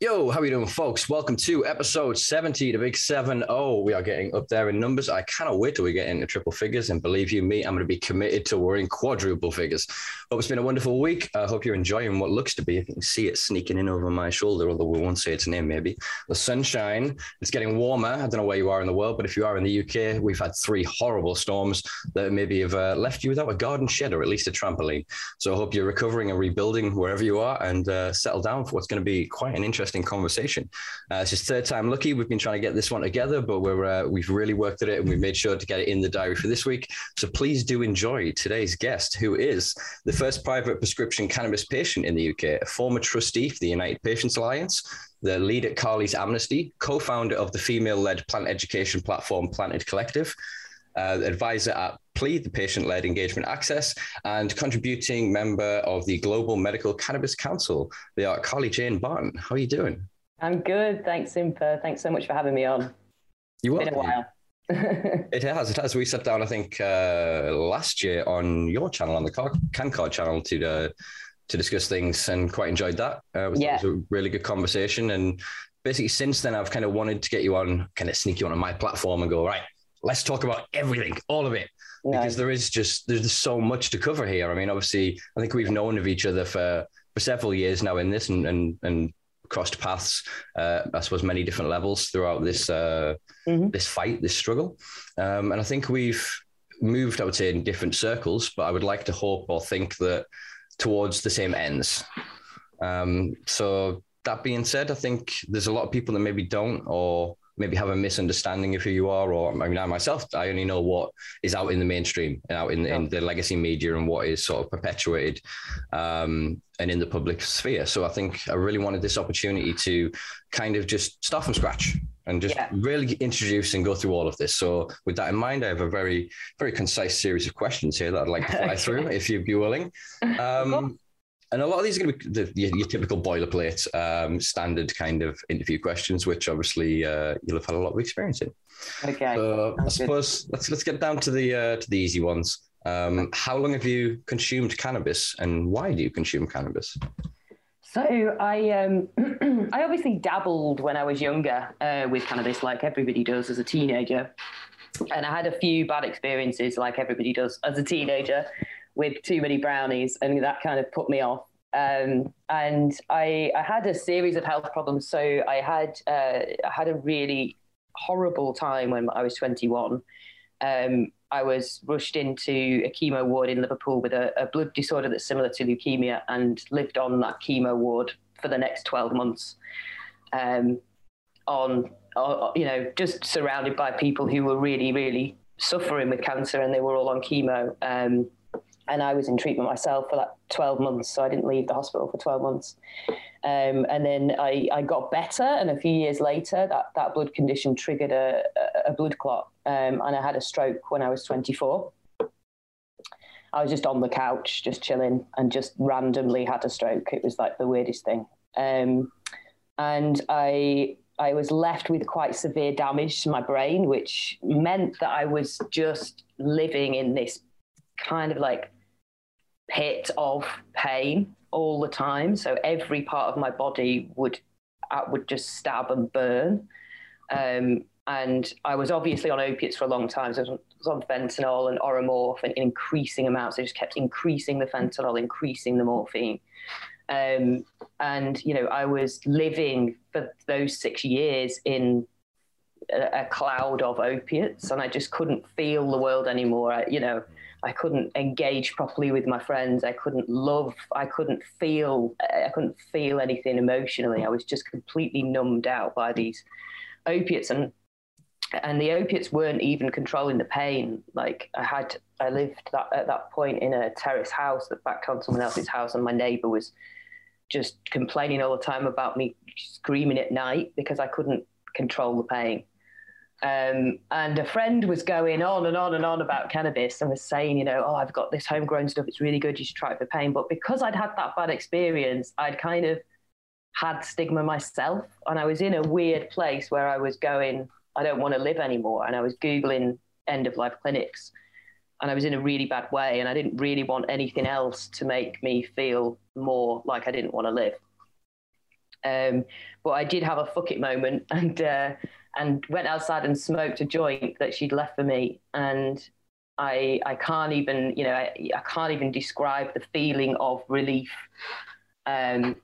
Yo, how you doing, folks? Welcome to episode 70, the big 7 0. We are getting up there in numbers. I cannot wait till we get into triple figures. And believe you me, I'm going to be committed to wearing quadruple figures. Hope it's been a wonderful week. I hope you're enjoying what looks to be, if you can see it sneaking in over my shoulder, although we won't say its name maybe. The sunshine. It's getting warmer. I don't know where you are in the world, but if you are in the UK, we've had three horrible storms that maybe have uh, left you without a garden shed or at least a trampoline. So I hope you're recovering and rebuilding wherever you are and uh, settle down for what's going to be quite an interesting conversation. Uh, just third time lucky. We've been trying to get this one together, but we're uh, we've really worked at it and we've made sure to get it in the diary for this week. So please do enjoy today's guest, who is the first private prescription cannabis patient in the UK, a former trustee for the United Patients Alliance, the lead at Carly's Amnesty, co-founder of the female-led plant education platform PlantED Collective. Uh, advisor at PLEA, the Patient Led Engagement Access, and contributing member of the Global Medical Cannabis Council. They are Carly Jane Barton. How are you doing? I'm good. Thanks, Simpa. Thanks so much for having me on. You are. Been a while. it has. It has. We sat down, I think, uh, last year on your channel, on the CanCard channel, to uh, to discuss things, and quite enjoyed that. Uh, it, was, yeah. it was a really good conversation, and basically since then, I've kind of wanted to get you on, kind of sneak you on my platform, and go right. Let's talk about everything, all of it because there is just there's so much to cover here. I mean, obviously, I think we've known of each other for for several years now in this, and and and crossed paths, uh, I suppose, many different levels throughout this uh, mm-hmm. this fight, this struggle, um, and I think we've moved, I would say, in different circles. But I would like to hope or think that towards the same ends. Um, so that being said, I think there's a lot of people that maybe don't or maybe have a misunderstanding of who you are. Or I mean, I myself, I only know what is out in the mainstream and out in, yeah. in the legacy media and what is sort of perpetuated um, and in the public sphere. So I think I really wanted this opportunity to kind of just start from scratch and just yeah. really introduce and go through all of this. So with that in mind, I have a very, very concise series of questions here that I'd like to fly through if you'd be willing. Um, and a lot of these are going to be the, your, your typical boilerplate, um, standard kind of interview questions, which obviously uh, you'll have had a lot of experience in. Okay. So I suppose good. let's let's get down to the uh, to the easy ones. Um, how long have you consumed cannabis, and why do you consume cannabis? So I um, I obviously dabbled when I was younger uh, with cannabis, like everybody does as a teenager, and I had a few bad experiences, like everybody does as a teenager with too many brownies, and that kind of put me off. Um, and I, I, had a series of health problems. So I had uh, I had a really horrible time when I was 21. Um, I was rushed into a chemo ward in Liverpool with a, a, blood disorder that's similar to leukemia, and lived on that chemo ward for the next 12 months. Um, on, on, you know, just surrounded by people who were really, really suffering with cancer, and they were all on chemo. Um, and I was in treatment myself for like 12 months. So I didn't leave the hospital for 12 months. Um, and then I, I got better. And a few years later, that, that blood condition triggered a, a, blood clot. Um, and I had a stroke when I was 24. I was just on the couch, just chilling, and just randomly had a stroke. It was like the weirdest thing. Um, and I I was left with quite severe damage to my brain, which meant that I was just living in this kind of like pit of pain all the time. So every part of my body would uh, would just stab and burn. Um, and I was obviously on opiates for a long time. So I was on fentanyl and Oramorph in, in increasing amounts. I just kept increasing the fentanyl, increasing the morphine. Um, and you know, I was living for those six years in a, a, cloud of opiates, and I just couldn't feel the world anymore. I, you know, I couldn't engage properly with my friends. I couldn't love. I couldn't feel. I couldn't feel anything emotionally. I was just completely numbed out by these opiates, and and the opiates weren't even controlling the pain. Like I had, I lived that, at that point in a terrace house that backed on someone else's house, and my neighbour was just complaining all the time about me screaming at night because I couldn't control the pain. Um, and a friend was going on and on and on about cannabis and was saying, you know, oh, I've got this homegrown stuff. It's really good. You should try it for pain. But because I'd had that bad experience, I'd kind of had stigma myself. And I was in a weird place where I was going, I don't want to live anymore. And I was Googling end of life clinics. And I was in a really bad way. And I didn't really want anything else to make me feel more like I didn't want to live. Um, but I did have a fuck it moment and uh, and went outside and smoked a joint that she'd left for me. And I I can't even you know I, I can't even describe the feeling of relief. Um,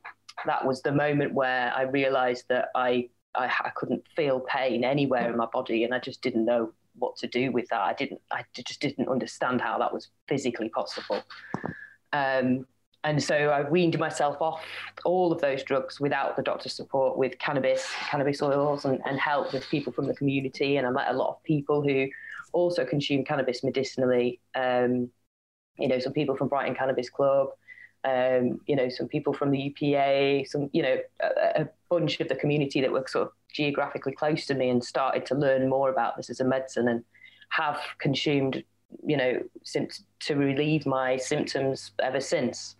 that was the moment where I realised that I, I I couldn't feel pain anywhere in my body, and I just didn't know what to do with that. I didn't I just didn't understand how that was physically possible. Um, and so I weaned myself off all of those drugs without the doctor's support with cannabis, cannabis oils, and, and help with people from the community. And I met a lot of people who also consume cannabis medicinally. Um, you know, some people from Brighton Cannabis Club, um, you know, some people from the UPA, some, you know, a, a, bunch of the community that were sort of geographically close to me and started to learn more about this as a medicine and have consumed, you know, to relieve my symptoms ever since.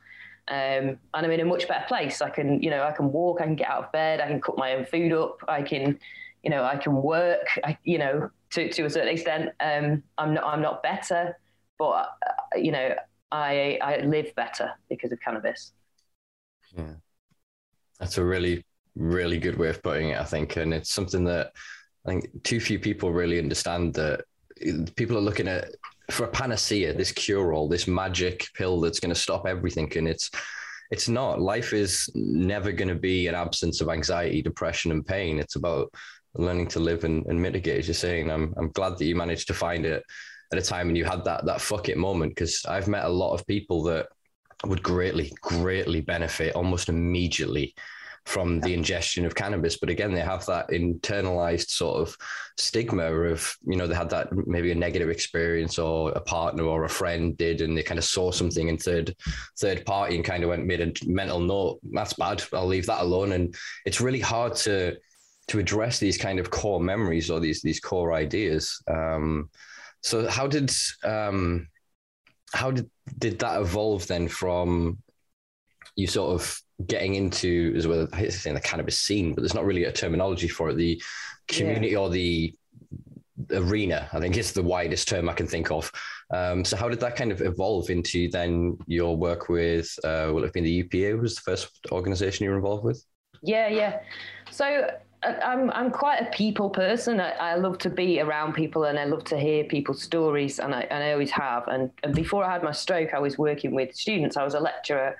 Um, and I'm in a much better place. I can, you know, I can walk, I can get out of bed, I can cook my own food up, I can, you know, I can work, I, you know, to, to a certain extent. Um, I'm not, I'm not better, but uh, you know, I, I live better because of cannabis. Yeah, that's a really, really good way of putting it. I think, and it's something that I think too few people really understand that people are looking at for a panacea, this cure all, this magic pill that's going to stop everything. And it's, it's not. Life is never going to be an absence of anxiety, depression, and pain. It's about learning to live and, and mitigate, as you're saying. I'm, I'm glad that you managed to find it at a time when you had that, that fuck it moment, because I've met a lot of people that would greatly, greatly benefit almost immediately from the ingestion of cannabis. But again, they have that internalized sort of stigma of, you know, they had that maybe a negative experience or a partner or a friend did, and they kind of saw something in third third party and kind of went made a mental note. That's bad. I'll leave that alone. And it's really hard to to address these kind of core memories or these these core ideas. Um, so how did um, how did did that evolve then from you sort of getting into as well I hate saying the cannabis scene, but there's not really a terminology for it. The community yeah. or the arena, I think is the widest term I can think of. Um, so how did that kind of evolve into then your work with uh, will it have been the UPA was the first organization you were involved with? Yeah, yeah. So uh, I'm I'm quite a people person. I, I, love to be around people and I love to hear people's stories, and I and I always have. And and before I had my stroke, I was working with students. I was a lecturer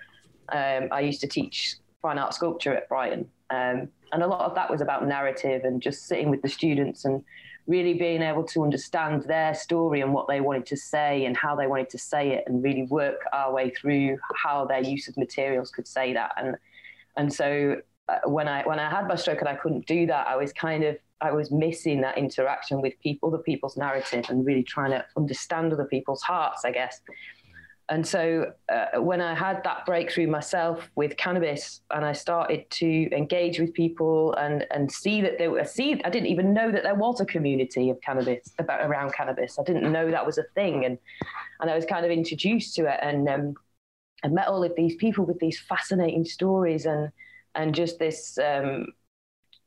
um, I used to teach fine art sculpture at Brighton. Um, and a lot of that was about narrative and just sitting with the students and really being able to understand their story and what they wanted to say and how they wanted to say it and really work our way through how their use of materials could say that. And, and so uh, when I, when I had my stroke and I couldn't do that, I was kind of, I was missing that interaction with people, the people's narrative and really trying to understand other people's hearts, I guess and so uh, when I had that breakthrough myself with cannabis, and I started to engage with people and and see that there were see I didn't even know that there was a community of cannabis about around cannabis. I didn't know that was a thing, and and I was kind of introduced to it, and um, I met all of these people with these fascinating stories, and and just this. Um,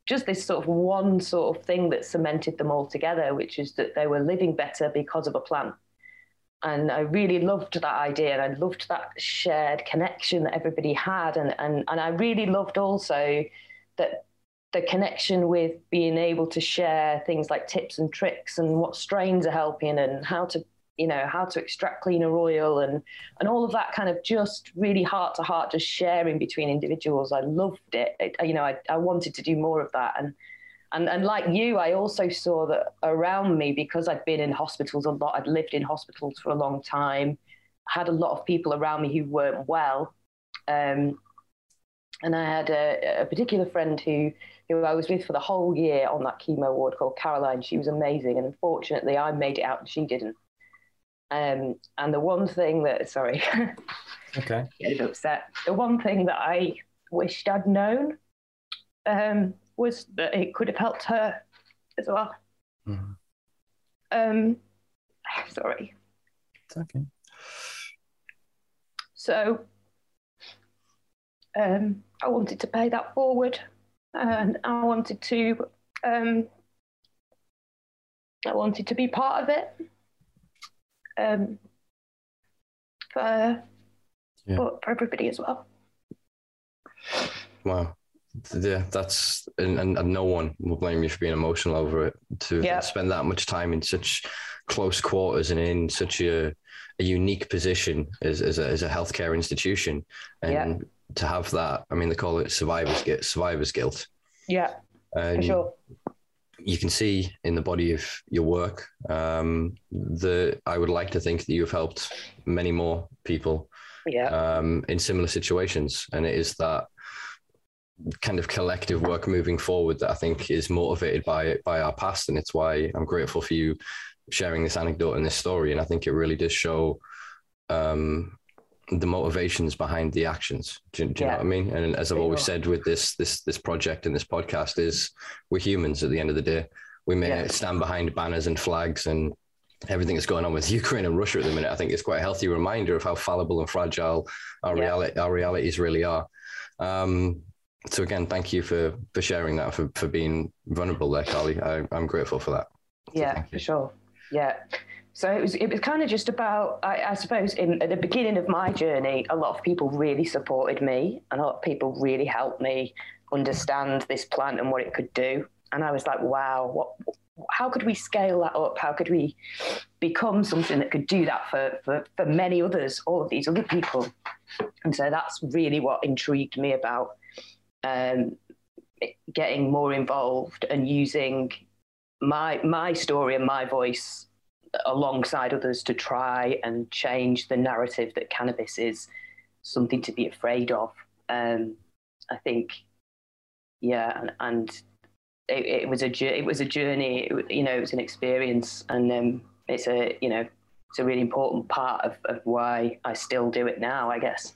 just this sort of one sort of thing that cemented them all together, which is that they were living better because of a plant and I really loved that idea and I loved that shared connection that everybody had and and and I really loved also that the connection with being able to share things like tips and tricks and what strains are helping and how to you know how to extract cleaner oil and and all of that kind of just really heart to heart just sharing between individuals. I loved it, it you know I, I wanted to do more of that and and, and like you, I also saw that around me, because I'd been in hospitals a lot, I'd lived in hospitals for a long time, had a lot of people around me who weren't well. Um, and I had a, a, particular friend who, who I was with for the whole year on that chemo ward called Caroline. She was amazing. And unfortunately, I made it out and she didn't. Um, and the one thing that, sorry, okay, getting upset. The one thing that I wished I'd known um, was that it could have helped her as well. Mm-hmm. Um, sorry. It's okay. So, um, I wanted to pay that forward, and I wanted to, um, I wanted to be part of it. Um, for, yeah. but for everybody as well. Wow yeah, that's and, and, and, no one will blame you for being emotional over it. To yep. spend that much time in such close quarters and in such a, a unique position as, as, a, as a healthcare institution, and yep. to have that, I mean, they call it survivor's guilt. Survivor's guilt. Yeah, and for sure. You can see in the body of your work um, that I would like to think that you've helped many more people yeah. um, in similar situations, and it is that kind of collective work moving forward that I think is motivated by by our past, and it's why I'm grateful for you sharing this anecdote and this story. And I think it really does show um, the motivations behind the actions. Do, do you yeah. know what I mean? And as I've always said with this this this project and this podcast, is we're humans at the end of the day. We may yeah. stand behind banners and flags and everything that's going on with Ukraine and Russia at the minute. I think it's quite a healthy reminder of how fallible and fragile our yeah. reality our realities really are. Um, so again, thank you for for sharing that for for being vulnerable there, Carly. I, am grateful for that. So yeah, for sure. Yeah. So it was it was kind of just about I, I, suppose in at the beginning of my journey, a lot of people really supported me, and a lot of people really helped me understand this plant and what it could do. And I was like, wow, what how could we scale that up? How could we become something that could do that for, for, for many others, all of these other people? And so that's really what intrigued me about um, getting more involved and using my my story and my voice alongside others to try and change the narrative that cannabis is something to be afraid of. Um, I think, yeah, and, and it, it, was a it was a journey. You know, it was an experience, and um, it's a you know it's a really important part of, of why I still do it now. I guess.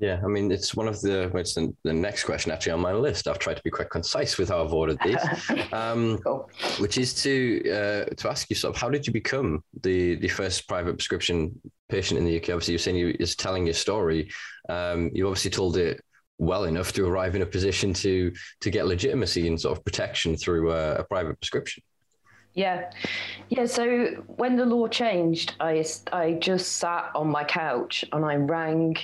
Yeah, I mean, it's one of the, it's the, the, next question actually on my list. I've tried to be quite concise with how I've ordered these, um, cool. which is to uh, to ask you sort of how did you become the the first private prescription patient in the UK? Obviously, you're saying you is telling your story. Um, you obviously told it well enough to arrive in a position to to get legitimacy and sort of protection through a, a private prescription. Yeah, yeah. So when the law changed, I I just sat on my couch and I rang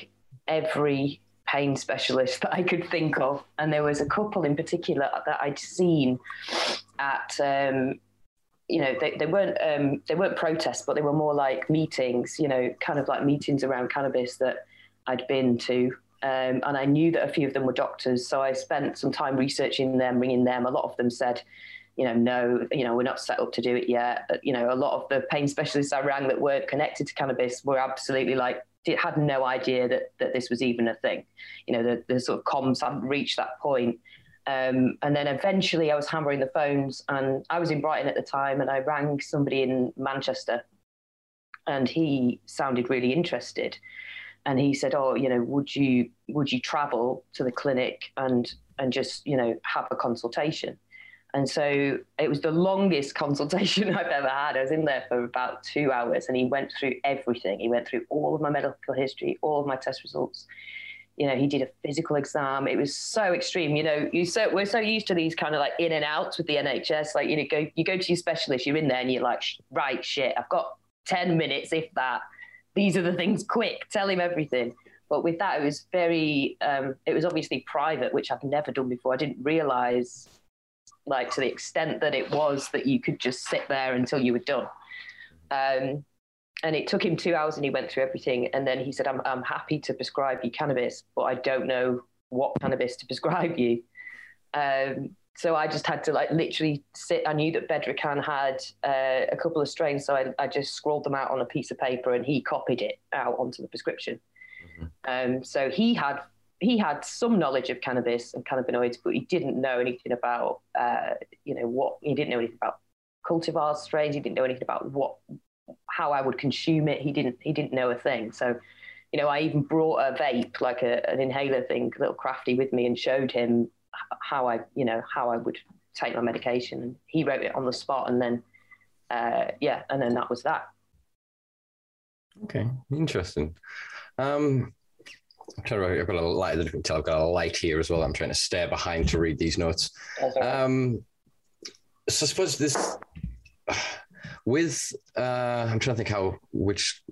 every pain specialist that I could think of, and there was a couple in particular that I'd seen at. Um, you know, they, they weren't um, they weren't protests, but they were more like meetings. You know, kind of like meetings around cannabis that I'd been to, um, and I knew that a few of them were doctors. So I spent some time researching them, ringing them. A lot of them said, you know, no, you know, we're not set up to do it yet. You know, a lot of the pain specialists I rang that weren't connected to cannabis were absolutely like, had no idea that that this was even a thing. You know, the, the sort of comms hadn't reached that point. Um, and then eventually I was hammering the phones and I was in Brighton at the time and I rang somebody in Manchester and he sounded really interested. And he said, Oh, you know, would you would you travel to the clinic and and just, you know, have a consultation? And so it was the longest consultation I've ever had. I was in there for about two hours and he went through everything. He went through all of my medical history, all of my test results. You know, he did a physical exam. It was so extreme. You know, you so we're so used to these kind of like in and outs with the NHS. Like, you know, go you go to your specialist, you're in there and you're like, right, shit, I've got 10 minutes, if that. These are the things quick, tell him everything. But with that, it was very, um, it was obviously private, which I've never done before. I didn't realize like to the extent that it was that you could just sit there until you were done. Um, and it took him two hours and he went through everything. And then he said, I'm, I'm happy to prescribe you cannabis, but I don't know what cannabis to prescribe you. Um, so I just had to like literally sit. I knew that Bedrocan had uh, a couple of strains, so I, I, just scrawled them out on a piece of paper and he copied it out onto the prescription. Mm-hmm. Um, so he had he had some knowledge of cannabis and cannabinoids, but he didn't know anything about, uh, you know, what he didn't know anything about cultivar strains. He didn't know anything about what, how I would consume it. He didn't, he didn't know a thing. So, you know, I even brought a vape, like a, an inhaler thing, a little crafty with me, and showed him how I, you know, how I would take my medication. And he wrote it on the spot, and then, uh, yeah, and then that was that. Okay, interesting. Um, I'm trying to. I've got a light. I can tell I've got a light here as well. I'm trying to stare behind to read these notes. Um, so I suppose this with uh, I'm trying to think how which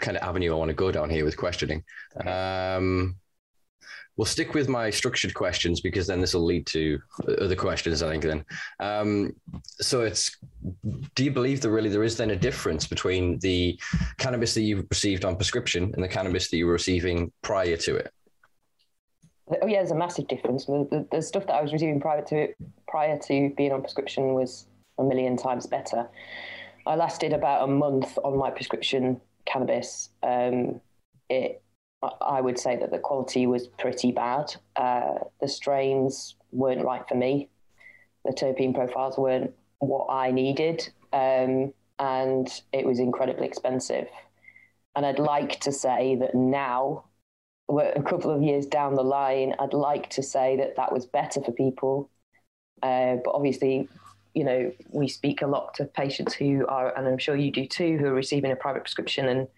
kind of avenue I want to go down here with questioning. Um, we'll stick with my structured questions because then this will lead to other questions. I think then. Um, so it's, do you believe that really there is then a difference between the cannabis that you received on prescription and the cannabis that you were receiving prior to it? Oh yeah, there's a massive difference. The, the, stuff that I was receiving prior to it, prior to being on prescription was a million times better. I lasted about a month on my prescription cannabis. Um, it I would say that the quality was pretty bad. Uh, the strains weren't right for me. The terpene profiles weren't what I needed, um, and it was incredibly expensive. And I'd like to say that now, we're a couple of years down the line, I'd like to say that that was better for people. Uh, but obviously, you know, we speak a lot to patients who are, and I'm sure you do too, who are receiving a private prescription and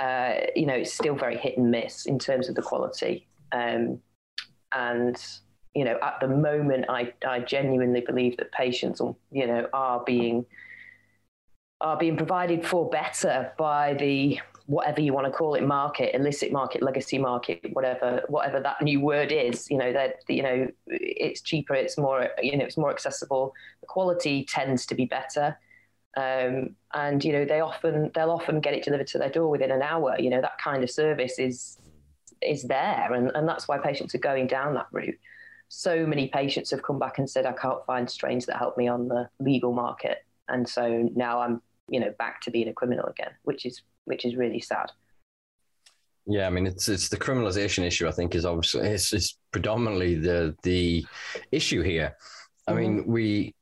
uh, you know, it's still very hit and miss in terms of the quality. Um, and you know, at the moment, I I genuinely believe that patients, you know, are being are being provided for better by the whatever you want to call it market illicit market legacy market whatever whatever that new word is you know that you know it's cheaper it's more you know it's more accessible the quality tends to be better um, and you know they often they'll often get it delivered to their door within an hour. You know that kind of service is is there, and, and that's why patients are going down that route. So many patients have come back and said, "I can't find strains that help me on the legal market," and so now I'm you know back to being a criminal again, which is which is really sad. Yeah, I mean it's it's the criminalization issue. I think is obviously it's, it's predominantly the the issue here. I mean, mm-hmm. we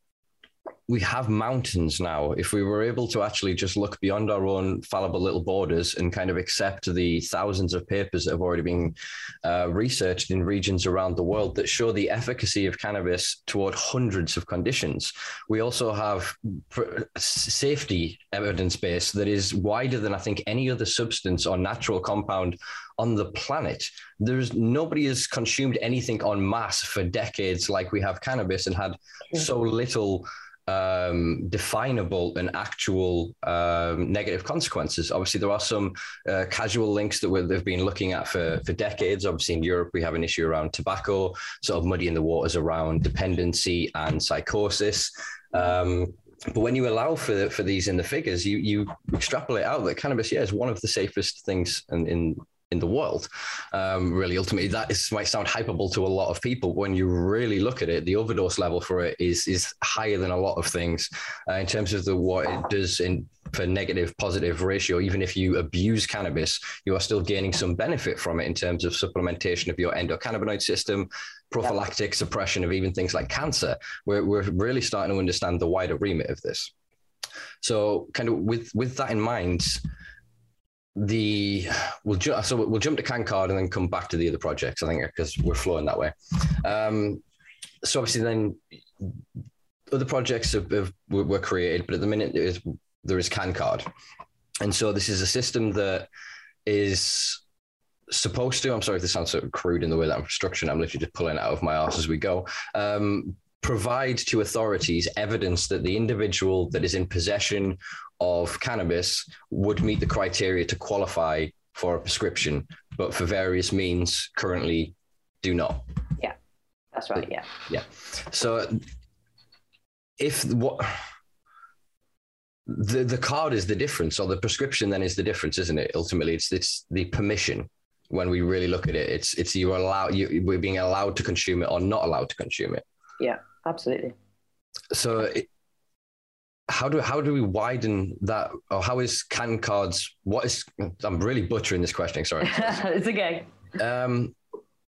we have mountains now. If we were able to actually just look beyond our own fallible little borders and kind of accept the thousands of papers that have already been uh, researched in regions around the world that show the efficacy of cannabis toward hundreds of conditions, we also have safety evidence base that is wider than I think any other substance or natural compound on the planet. There's nobody has consumed anything en masse for decades like we have cannabis and had so little um, definable and actual um, negative consequences. Obviously, there are some uh, casual links that they've been looking at for, for decades. Obviously, in Europe, we have an issue around tobacco, sort of muddying the waters around dependency and psychosis. Um, but when you allow for for these in the figures, you you extrapolate out that cannabis, yeah, is one of the safest things in, in in the world. Um, really, ultimately, that is, might sound hyperbole to a lot of people. When you really look at it, the overdose level for it is is higher than a lot of things uh, in terms of the what it does in for negative positive ratio. Even if you abuse cannabis, you are still gaining some benefit from it in terms of supplementation of your endocannabinoid system, prophylactic suppression of even things like cancer. We're we're really starting to understand the wider remit of this. So, kind of with with that in mind the we'll ju- so we'll jump to CanCard and then come back to the other projects. I think because we're flowing that way. Um, so obviously, then other projects have, have, were created, but at the minute there is there is CanCard, and so this is a system that is supposed to. I'm sorry if this sounds so crude in the way that I'm structuring. I'm literally just pulling it out of my ass as we go. Um, provide to authorities evidence that the individual that is in possession of cannabis would meet the criteria to qualify for a prescription, but for various means currently do not. Yeah, that's right. Yeah. Yeah. So if what the the card is the difference, or the prescription then is the difference, isn't it? Ultimately, it's it's the permission. When we really look at it, it's it's you allow you we're being allowed to consume it or not allowed to consume it. Yeah, absolutely. So it, how do how do we widen that or how is CanCards what is i'm really butchering this question sorry. It's okay. Um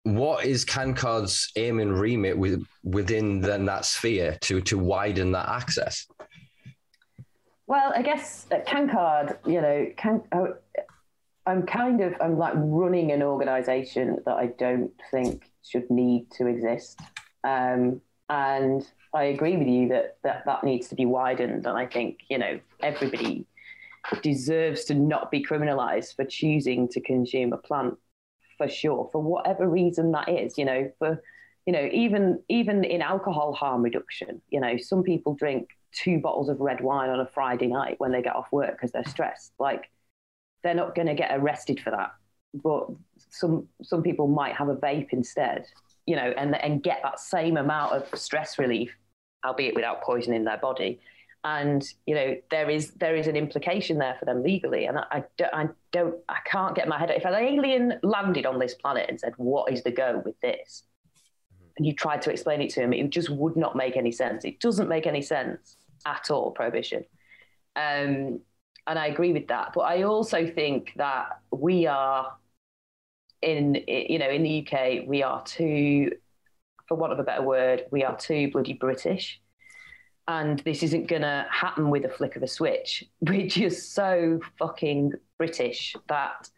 what is CanCard's aim and remit with, within then that sphere to to widen that access? Well i guess CanCard you know can oh, i'm kind of i'm like running an organization that i don't think should need to exist. Um, and I agree with you that, that that needs to be widened. And I think, you know, everybody deserves to not be criminalized for choosing to consume a plant for sure, for whatever reason that is, you know, for, you know, even, even in alcohol harm reduction, you know, some people drink two bottles of red wine on a Friday night when they get off work because they're stressed. Like they're not going to get arrested for that. But some some people might have a vape instead, you know, and and get that same amount of stress relief, albeit without poisoning their body. And you know there is there is an implication there for them legally, and I, I, don't, I don't I can't get my head. If an alien landed on this planet and said, "What is the go with this?" and you tried to explain it to him, it just would not make any sense. It doesn't make any sense at all. Prohibition. Um, and I agree with that. But I also think that we are in, you know, in the UK, we are too, for want of a better word, we are too bloody British. And this isn't going to happen with a flick of a switch. We're just so fucking British that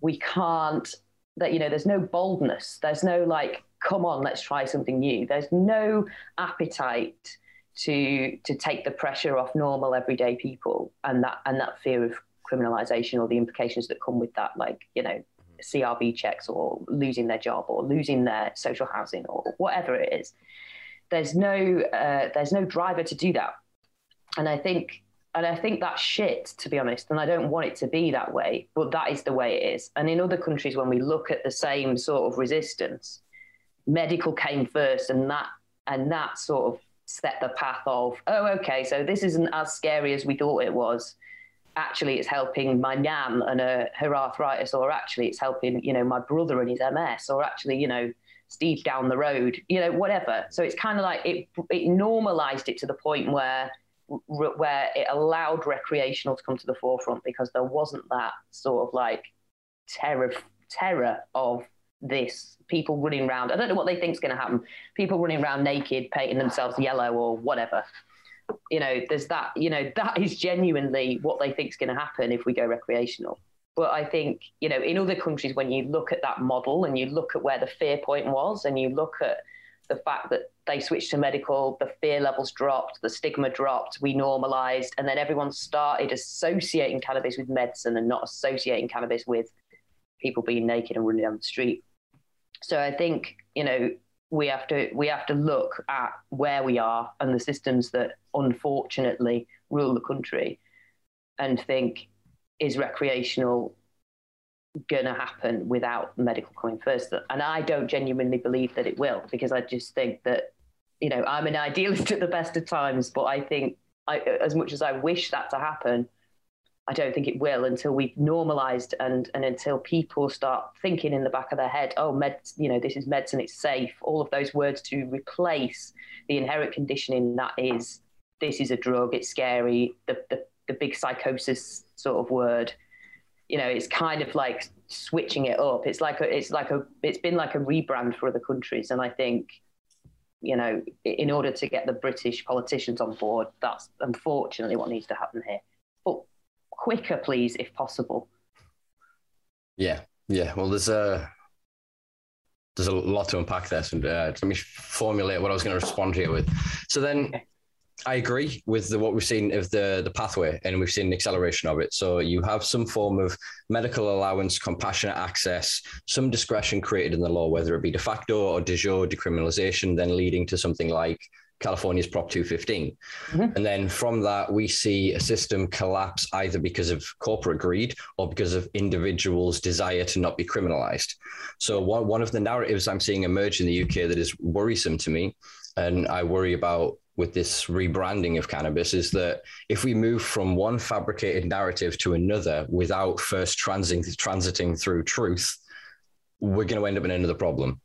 we can't, that, you know, there's no boldness. There's no like, come on, let's try something new. There's no appetite to to take the pressure off normal everyday people and that and that fear of criminalization or the implications that come with that, like you know, CRB checks or losing their job or losing their social housing or whatever it is. There's no uh, there's no driver to do that, and I think and I think that's shit to be honest. And I don't want it to be that way, but that is the way it is. And in other countries, when we look at the same sort of resistance, medical came first, and that and that sort of set the path of, oh, okay, so this isn't as scary as we thought it was. Actually, it's helping my nan and uh, her arthritis, or actually, it's helping, you know, my brother and his MS, or actually, you know, Steve down the road, you know, whatever. So it's kind of like it, it normalized it to the point where where it allowed recreational to come to the forefront because there wasn't that sort of like terror terror of this people running around. I don't know what they think is going to happen. People running around naked, painting themselves yellow or whatever. You know, there's that. You know, that is genuinely what they think is going to happen if we go recreational. But I think you know, in other countries, when you look at that model and you look at where the fear point was, and you look at the fact that they switched to medical, the fear levels dropped, the stigma dropped, we normalized, and then everyone started associating cannabis with medicine and not associating cannabis with people being naked and running down the street. So I think you know we have to we have to look at where we are and the systems that unfortunately rule the country, and think is recreational going to happen without medical coming first? And I don't genuinely believe that it will because I just think that you know I'm an idealist at the best of times, but I think I, as much as I wish that to happen, I don't think it will until we've normalized and and until people start thinking in the back of their head, oh, med, you know, this is medicine, it's safe. All of those words to replace the inherent conditioning that is this is a drug, it's scary. The the, the big psychosis sort of word, you know, it's kind of like switching it up. It's like a, it's like a it's been like a rebrand for other countries, and I think you know, in order to get the British politicians on board, that's unfortunately what needs to happen here. Quicker, please, if possible. Yeah, yeah. Well, there's a there's a lot to unpack there. So uh, let me formulate what I was going to respond here with. So then. Okay. I agree with the, what we've seen of the the pathway, and we've seen an acceleration of it. So you have some form of medical allowance, compassionate access, some discretion created in the law, whether it be de facto or de jure decriminalization, then leading to something like California's Prop 215. Mm-hmm. And then from that, we see a system collapse either because of corporate greed or because of individuals' desire to not be criminalized. So, one, one of the narratives I'm seeing emerge in the UK that is worrisome to me, and I worry about with this rebranding of cannabis, is that if we move from one fabricated narrative to another without first transiting, transiting through truth, we're going to end up in another problem.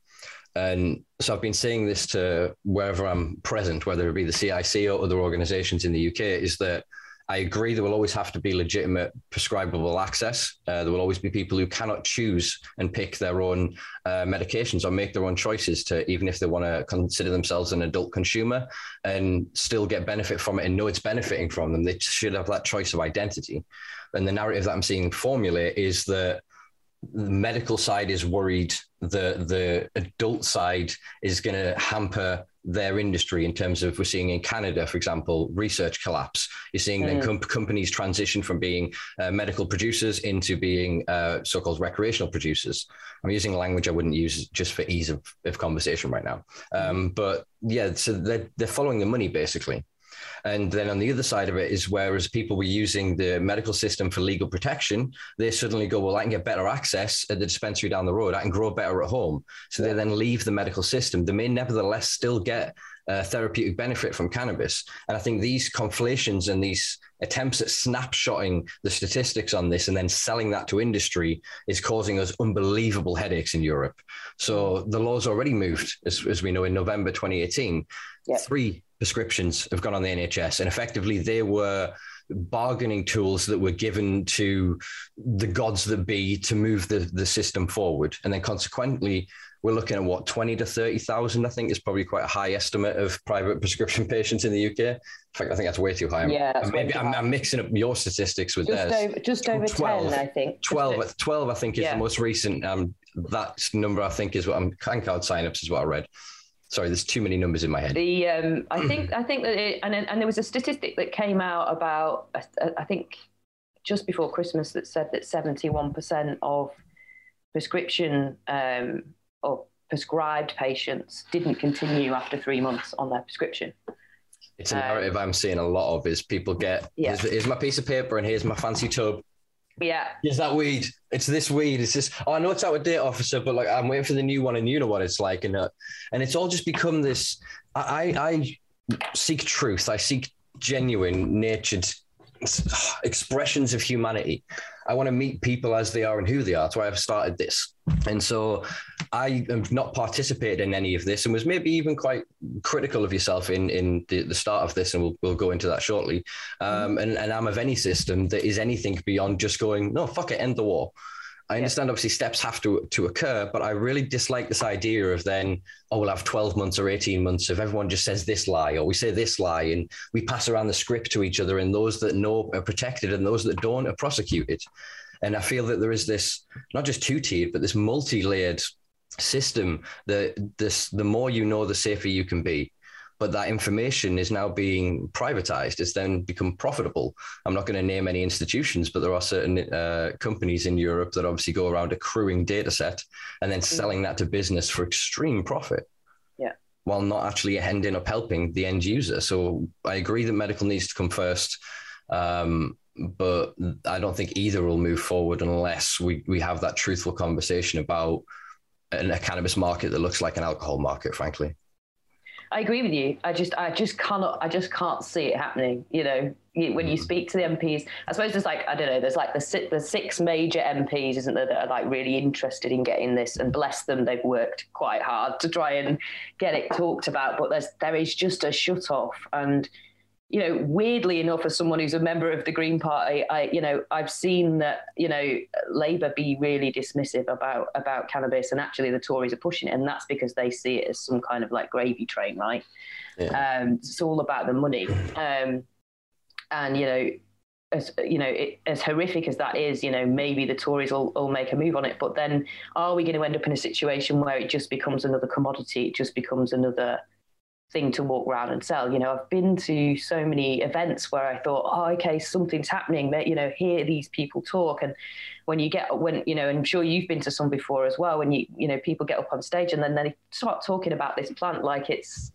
And so I've been saying this to wherever I'm present, whether it be the CIC or other organizations in the UK, is that I agree there will always have to be legitimate prescribable access. Uh, there will always be people who cannot choose and pick their own uh, medications or make their own choices to, even if they want to consider themselves an adult consumer and still get benefit from it and know it's benefiting from them. They should have that choice of identity. And the narrative that I'm seeing formulate is that the medical side is worried the the adult side is going to hamper their industry in terms of we're seeing in Canada, for example, research collapse. You're seeing mm. then com- companies transition from being uh, medical producers into being uh, so-called recreational producers. I'm using a language I wouldn't use just for ease of, of conversation right now. Um, but yeah, so they're, they're following the money basically. And then on the other side of it is whereas people were using the medical system for legal protection, they suddenly go, well, I can get better access at the dispensary down the road. I can grow better at home. So they then leave the medical system. They may nevertheless still get uh, therapeutic benefit from cannabis. And I think these conflations and these attempts at snapshotting the statistics on this and then selling that to industry is causing us unbelievable headaches in Europe. So the law's already moved, as, as we know, in November 2018. Yep. Three prescriptions have gone on the NHS, and effectively they were bargaining tools that were given to the gods that be to move the, the system forward. And then consequently, we're looking at what 20 to 30,000 I think is probably quite a high estimate of private prescription patients in the UK. In fact, I think that's way too high. Yeah, maybe I'm, I'm, mixing up your statistics with just theirs. Over, just over 12, 10, I think. 12, 12 I think is yeah. the most recent. Um, that number I think is what I'm CanCard signups is what I read. Sorry, there's too many numbers in my head. The um, I think I think that it, and and there was a statistic that came out about I think just before Christmas that said that 71% of prescription um, or prescribed patients didn't continue after three months on their prescription. It's a narrative um, I'm seeing a lot of is people get yeah. here's, here's, my piece of paper and here's my fancy tub. Yeah. Here's that weed. It's this weed. It's this. Oh, I know it's out of date, officer, but like I'm waiting for the new one, and you know what it's like, and uh, and it's all just become this. I I seek truth. I seek genuine, natured expressions of humanity. I want to meet people as they are and who they are. That's why I've started this. And so I have not participated in any of this and was maybe even quite critical of yourself in, in the, the start of this. And we'll, we'll go into that shortly. Um, and, and I'm of any system that is anything beyond just going, no, fuck it, end the war. I understand obviously steps have to to occur, but I really dislike this idea of then, oh, we'll have 12 months or 18 months if everyone just says this lie or we say this lie and we pass around the script to each other and those that know are protected and those that don't are prosecuted. And I feel that there is this not just two-tiered, but this multi-layered system that this the more you know, the safer you can be but that information is now being privatized. It's then become profitable. I'm not going to name any institutions, but there are certain uh, companies in Europe that obviously go around accruing data set and then selling that to business for extreme profit. Yeah. While not actually ending up helping the end user. So I agree that medical needs to come first. Um, but I don't think either will move forward unless we, we have that truthful conversation about an, a cannabis market that looks like an alcohol market, frankly. I agree with you. I just, I just cannot, I just can't see it happening. You know, when you mm. speak to the MPs, I suppose there's like, I don't know, there's like the the six major MPs, isn't there, that are like really interested in getting this, and bless them, they've worked quite hard to try and get it talked about. But there's there is just a shut off, and you know, weirdly enough, as someone who's a member of the Green Party, I, you know, I've seen that, you know, Labour be really dismissive about about cannabis, and actually the Tories are pushing it, and that's because they see it as some kind of like gravy train, right? Yeah. Um, it's all about the money, um, and you know, as you know, it, as horrific as that is, you know, maybe the Tories will, will make a move on it, but then are we going to end up in a situation where it just becomes another commodity? It just becomes another thing to walk around and sell. You know, I've been to so many events where I thought, oh, okay, something's happening. That you know, hear these people talk, and when you get when you know, I'm sure you've been to some before as well. When you you know, people get up on stage and then they start talking about this plant like it's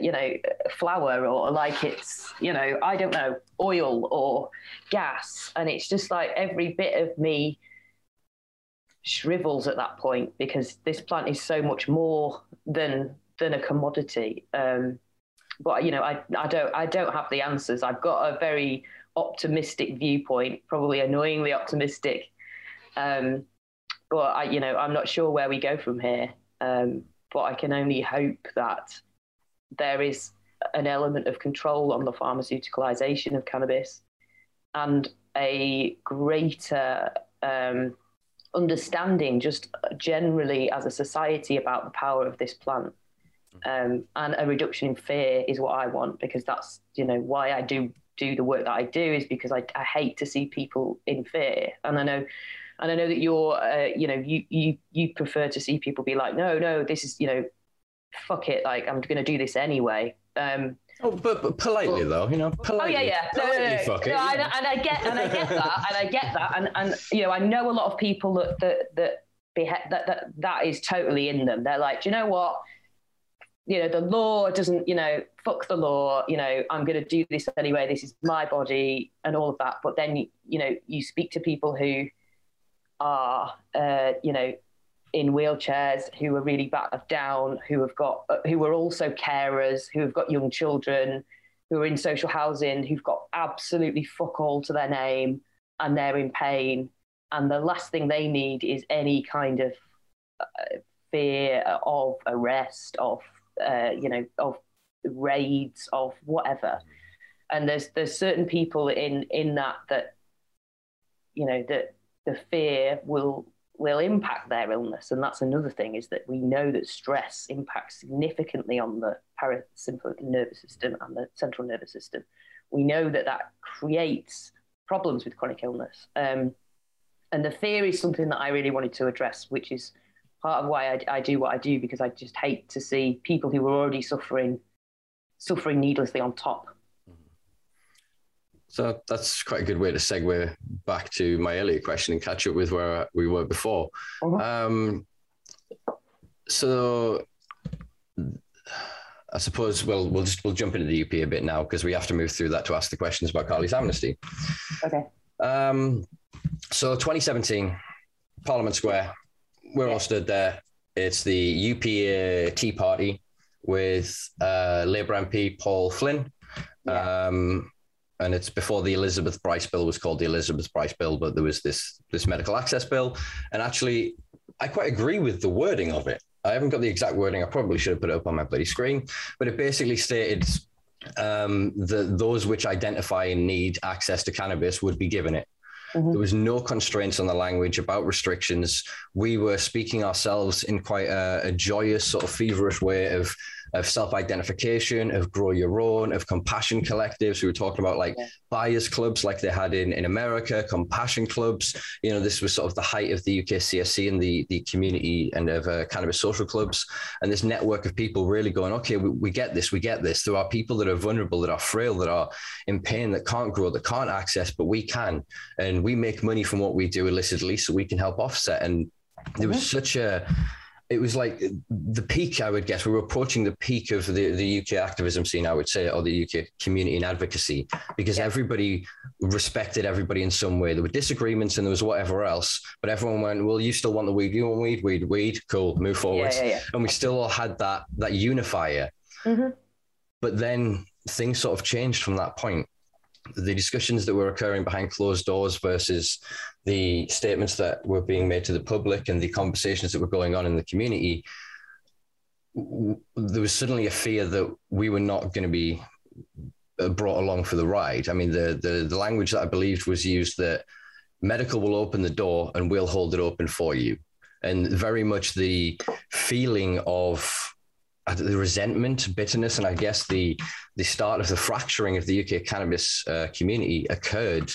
you know flour or like it's you know I don't know oil or gas, and it's just like every bit of me shrivels at that point because this plant is so much more than than a commodity. Um, but you know, I, I don't I don't have the answers. I've got a very optimistic viewpoint, probably annoyingly optimistic. Um, but I, you know, I'm not sure where we go from here. Um, but I can only hope that there is an element of control on the pharmaceuticalization of cannabis and a greater um, understanding, just generally as a society, about the power of this plant um, and a reduction in fear is what I want because that's you know why I do do the work that I do is because I, I hate to see people in fear and I know and I know that you're uh, you know you you you prefer to see people be like no no this is you know fuck it like I'm going to do this anyway um, Oh, but, but politely but, though, you know, politely. Oh yeah, yeah. No, no, no, fuck it. I, and I get, and I get that, and I get that, and and you know, I know a lot of people that that that, that that that is totally in them. They're like, do you know what? You know, the law doesn't, you know, fuck the law, you know, I'm going to do this anyway. This is my body and all of that. But then, you know, you speak to people who are, uh, you know, in wheelchairs, who are really battered down, who have got, who are also carers, who have got young children, who are in social housing, who've got absolutely fuck all to their name and they're in pain. And the last thing they need is any kind of uh, fear of arrest, of uh, you know, of raids, of whatever. And there's there's certain people in in that that you know that the fear will will impact their illness, and that's another thing is that we know that stress impacts significantly on the parasympathetic nervous system and the central nervous system. We know that that creates problems with chronic illness. Um, and the fear is something that I really wanted to address, which is part of why I, I, do what I do because I just hate to see people who are already suffering suffering needlessly on top. So that's quite a good way to segue back to my earlier question and catch up with where we were before. Uh-huh. Um, so I suppose we'll we'll just we'll jump into the UPA bit now because we have to move through that to ask the questions about Carly's amnesty. Okay. Um, so 2017, Parliament Square, we're all stood there. It's the UP Tea Party with uh, Labour MP Paul Flynn. Yeah. Um, and it's before the Elizabeth Brice bill was called the Elizabeth Brice bill, but there was this this medical access bill. And actually, I quite agree with the wording of it. I haven't got the exact wording. I probably should have put it up on my bloody screen, but it basically stated um, that those which identify and need access to cannabis would be given it. Mm-hmm. There was no constraints on the language about restrictions. We were speaking ourselves in quite a, a joyous, sort of feverish way of of self-identification, of grow your own, of compassion collectives. We were talking about like buyers clubs like they had in, in America, compassion clubs. You know, this was sort of the height of the UK CSC and the, the community and of uh, cannabis social clubs. And this network of people really going, okay, we, we get this, we get this. There are people that are vulnerable, that are frail, that are in pain, that can't grow, that can't access, but we can. And we make money from what we do illicitly so we can help offset. And there was such a it was like the peak, I would guess. We were approaching the peak of the, the UK activism scene, I would say, or the UK community and advocacy, because yeah. everybody respected everybody in some way. There were disagreements and there was whatever else, but everyone went, "Well, you still want the weed? You want weed? Weed? Weed? Cool, move forward." Yeah, yeah, and we still all had that that unifier. Mm-hmm. But then things sort of changed from that point the discussions that were occurring behind closed doors versus the statements that were being made to the public and the conversations that were going on in the community, there was suddenly a fear that we were not going to be uh, brought along for the ride. I mean, the, the, the language that I believed was used that medical will open the door and we'll hold it open for you. And very much the feeling of the resentment, bitterness, and I guess the the start of the fracturing of the UK cannabis uh, community occurred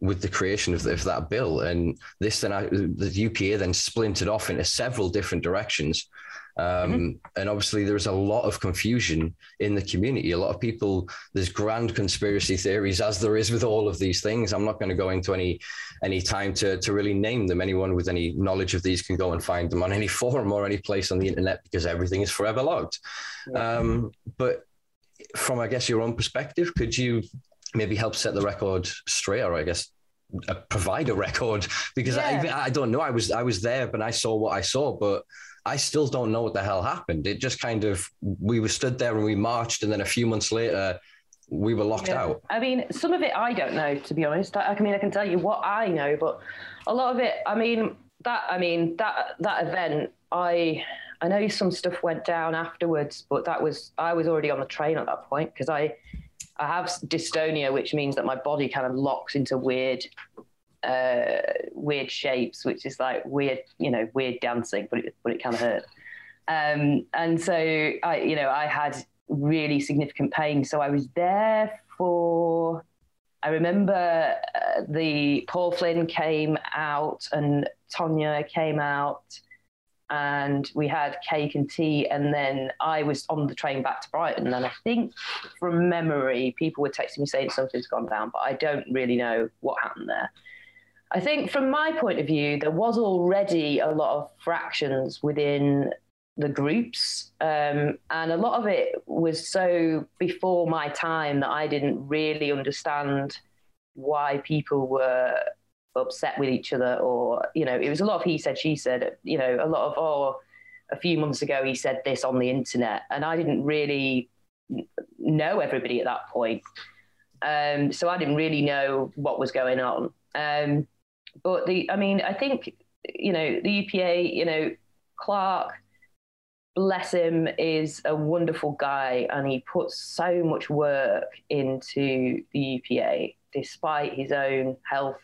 with the creation of, the, of, that bill. And this then, I, the UPA then splintered off into several different directions. Um, mm-hmm. And obviously, there's a lot of confusion in the community. A lot of people, there's grand conspiracy theories, as there is with all of these things. I'm not going to go into any any time to to really name them. Anyone with any knowledge of these can go and find them on any forum or any place on the internet because everything is forever logged. Um, but from, I guess, your own perspective, could you maybe help set the record straight, or I guess uh, provide a record because yeah. I, I don't know. I was I was there, but I saw what I saw, but I still don't know what the hell happened. It just kind of we were stood there and we marched, and then a few months later we were locked yeah. out. I mean, some of it I don't know to be honest. I, I mean, I can tell you what I know, but a lot of it. I mean, that I mean that that event. I I know some stuff went down afterwards, but that was I was already on the train at that point because I I have dystonia, which means that my body kind of locks into weird, uh, weird shapes, which is like weird, you know, weird dancing, but it, but it kind of hurt. Um, and so I, you know, I had really significant pain. So I was there for. I remember uh, the Paul Flynn came out and Tonya came out and we had cake and tea and then i was on the train back to brighton and i think from memory people were texting me saying something's gone down but i don't really know what happened there i think from my point of view there was already a lot of fractions within the groups, um, and a lot of it was so before my time that I didn't really understand why people were upset with each other, or you know, it was a lot of he said, she said. You know, a lot of oh, a few months ago he said this on the internet, and I didn't really know everybody at that point. Um, so I didn't really know what was going on. Um, but the, I mean, I think you know the UPA, you know, Clark bless him, is a wonderful guy and he puts so much work into the UPA despite his own health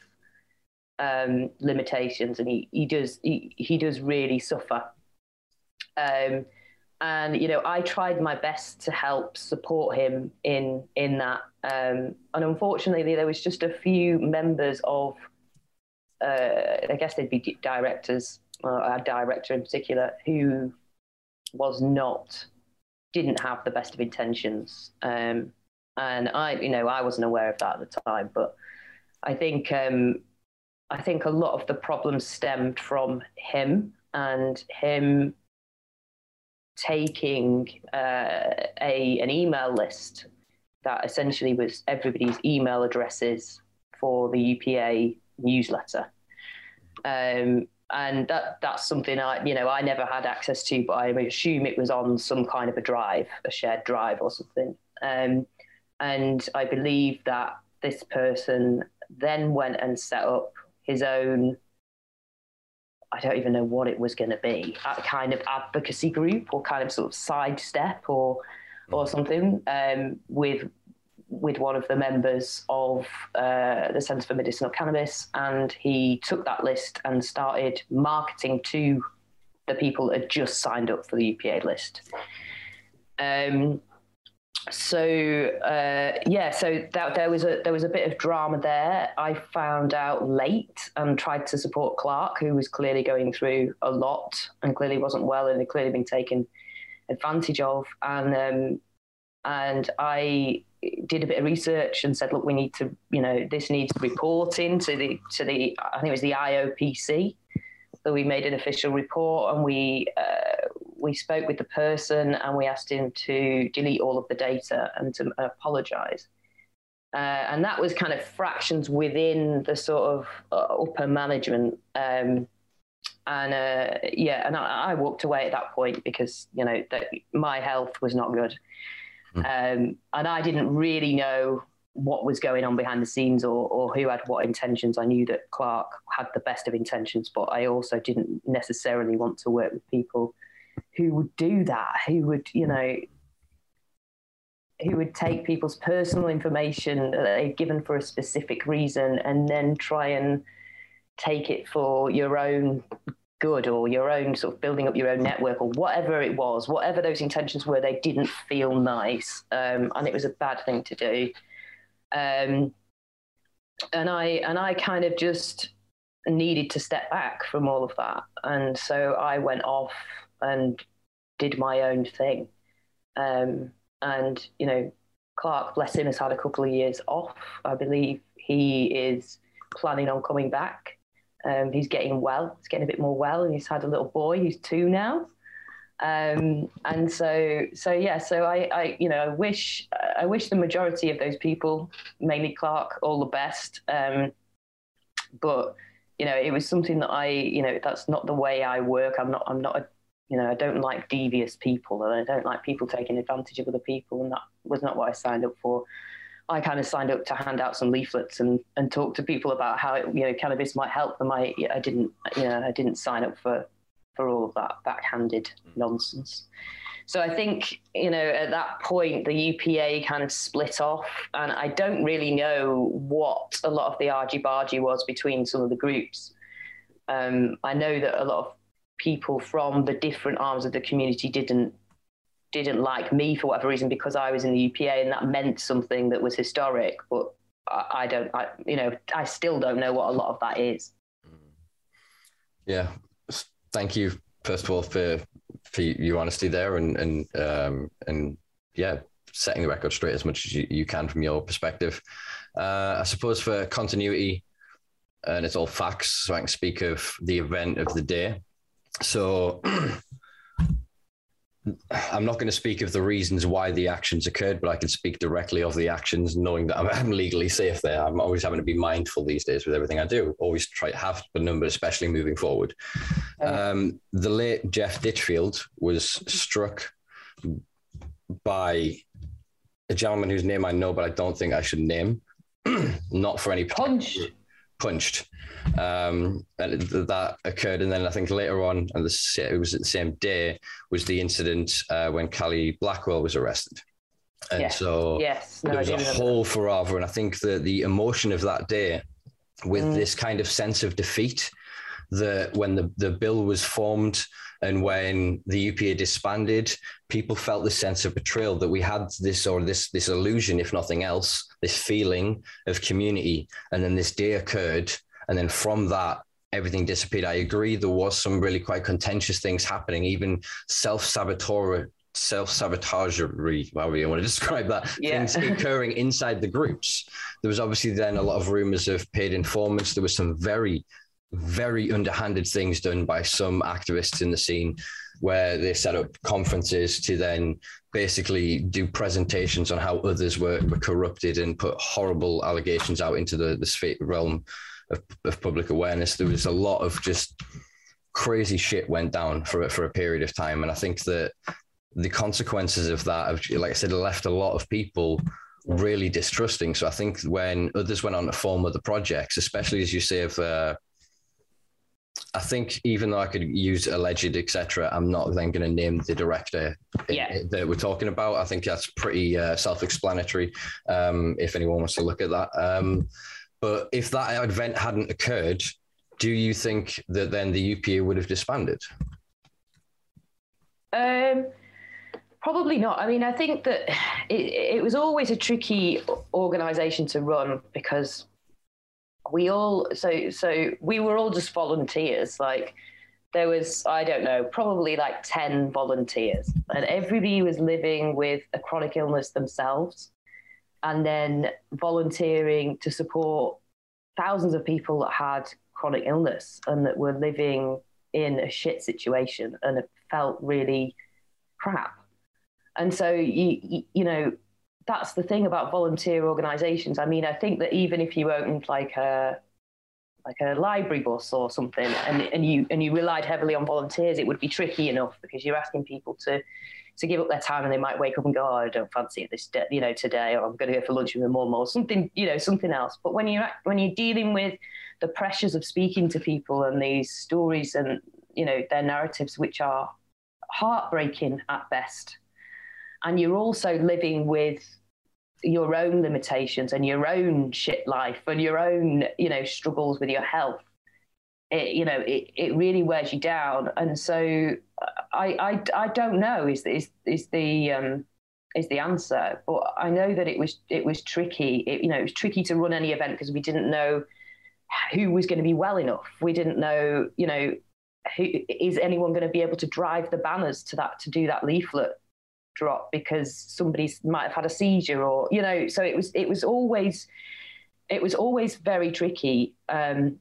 um, limitations and he, he does he, he does really suffer. Um, and you know, I tried my best to help support him in in that. Um, and unfortunately, there was just a few members of, uh, I guess they'd be directors, or a director in particular, who was not didn't have the best of intentions. Um, and I, you know, I wasn't aware of that at the time, but I think um, I think a lot of the problems stemmed from him and him taking uh, a an email list that essentially was everybody's email addresses for the UPA newsletter. Um, and that that's something I you know I never had access to, but I assume it was on some kind of a drive, a shared drive or something. Um, and I believe that this person then went and set up his own. I don't even know what it was going to be, a kind of advocacy group or kind of sort of sidestep or or something um, with with one of the members of uh, the Centre for Medicinal Cannabis, and he took that list and started marketing to the people that had just signed up for the UPA list. Um, so uh, yeah, so that, there was a there was a bit of drama there. I found out late and tried to support Clark, who was clearly going through a lot and clearly wasn't well and had clearly been taken advantage of. And um, and I did a bit of research and said, look, we need to, you know, this needs reporting to the to the I think it was the IOPC. So we made an official report and we uh, we spoke with the person and we asked him to delete all of the data and to apologise. Uh, and that was kind of fractions within the sort of uh, upper management. Um, and uh, yeah, and I, I, walked away at that point because you know that my health was not good. Mm. Um, and I didn't really know what was going on behind the scenes or, or who had what intentions. I knew that Clark had the best of intentions, but I also didn't necessarily want to work with people who would do that, who would, you know, who would take people's personal information that they've given for a specific reason and then try and take it for your own good or your own sort of building up your own network or whatever it was, whatever those intentions were, they didn't feel nice. Um, and it was a bad thing to do. Um, and I and I kind of just needed to step back from all of that. And so I went off and did my own thing. Um, and, you know, Clark, bless him, has had a couple of years off. I believe he is planning on coming back. Um, he's getting well. He's getting a bit more well, and he's had a little boy who's two now. Um, and so, so yeah, so I, I, you know, I wish, I wish the majority of those people, mainly Clark, all the best. Um, but you know, it was something that I, you know, that's not the way I work. I'm not, I'm not a, you know, I don't like devious people, and I don't like people taking advantage of other people, and that was not what I signed up for. I kind of signed up to hand out some leaflets and, and talk to people about how it, you know cannabis might help them. I I didn't you know I didn't sign up for for all of that backhanded mm. nonsense. So I think you know at that point the UPA kind of split off, and I don't really know what a lot of the argy bargy was between some of the groups. Um, I know that a lot of people from the different arms of the community didn't didn't like me for whatever reason because I was in the UPA and that meant something that was historic. But I, I don't, I, you know, I still don't know what a lot of that is. Yeah, thank you first of all for for your honesty there and and um, and yeah, setting the record straight as much as you, you can from your perspective. Uh, I suppose for continuity, and it's all facts, so I can speak of the event of the day. So I'm not going to speak of the reasons why the actions occurred, but I can speak directly of the actions, knowing that I'm, I'm, legally safe there. I'm always having to be mindful these days with everything I do. Always try to have the number, especially moving forward. Um, the late Jeff Ditchfield was struck by a gentleman whose name I know, but I don't think I should name. not for any punch punched. Um, and that occurred, and then I think later on, and this it was the same day, was the incident uh, when Callie Blackwell was arrested. And yes. so yes. No, there was a whole forever, and I think that the emotion of that day, with mm. this kind of sense of defeat, that when the, the bill was formed and when the UPA disbanded, people felt this sense of betrayal that we had this or this this illusion, if nothing else, this feeling of community. And then this day occurred, and then from that, everything disappeared. I agree. There was some really quite contentious things happening, even self-saboteur self-sabotagery, however you want to describe that, yeah. things occurring inside the groups. There was obviously then a lot of rumors of paid informants. There was some very very underhanded things done by some activists in the scene where they set up conferences to then basically do presentations on how others were, were corrupted and put horrible allegations out into the, the realm of, of public awareness. There was a lot of just crazy shit went down for, for a period of time. And I think that the consequences of that, have, like I said, left a lot of people really distrusting. So I think when others went on to form other projects, especially as you say, of uh, I think even though I could use alleged, etc., I'm not then going to name the director yeah. that we're talking about. I think that's pretty uh, self-explanatory. Um, if anyone wants to look at that, um, but if that event hadn't occurred, do you think that then the UPA would have disbanded? Um, probably not. I mean, I think that it, it was always a tricky organisation to run because we all so so we were all just volunteers like there was i don't know probably like 10 volunteers and everybody was living with a chronic illness themselves and then volunteering to support thousands of people that had chronic illness and that were living in a shit situation and it felt really crap and so you you, you know that's the thing about volunteer organizations. I mean, I think that even if you owned like a like a library bus or something and, and you and you relied heavily on volunteers, it would be tricky enough because you're asking people to to give up their time and they might wake up and go, oh, I don't fancy this day, you know, today, or I'm going to go for lunch with my mum or something, you know, something else. But when you're when you're dealing with the pressures of speaking to people and these stories and you know their narratives, which are heartbreaking at best, and you're also living with your own limitations and your own shit life and your own you know struggles with your health it you know it, it really wears you down. And so I, I i don't know is is is the um is the answer. But i know that it was it was tricky. It, you know it was tricky to run any event because we didn't know who was going to be well enough. We didn't know you know who is anyone going to be able to drive the banners to that to do that leaflet drop because somebody might have had a seizure or you know so it was it was always it was always very tricky. Um,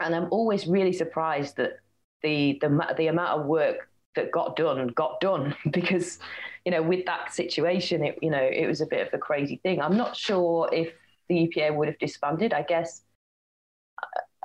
and i'm always really surprised that the the the amount of work that got done got done. Because you know with that situation it you know it was a bit of a crazy thing. I'm not sure if the UPA would have disbanded. I guess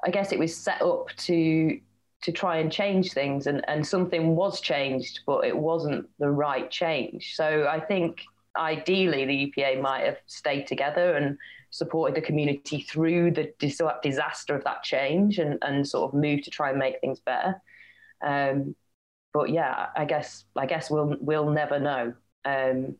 i guess it was set up to to try and change things and, and something was changed but it wasn't the right change. So i think ideally the UPA might have stayed together and supported the community through the disaster of that change and, and sort of moved to try and make things better um, but yeah i guess i guess we'll we'll never know um,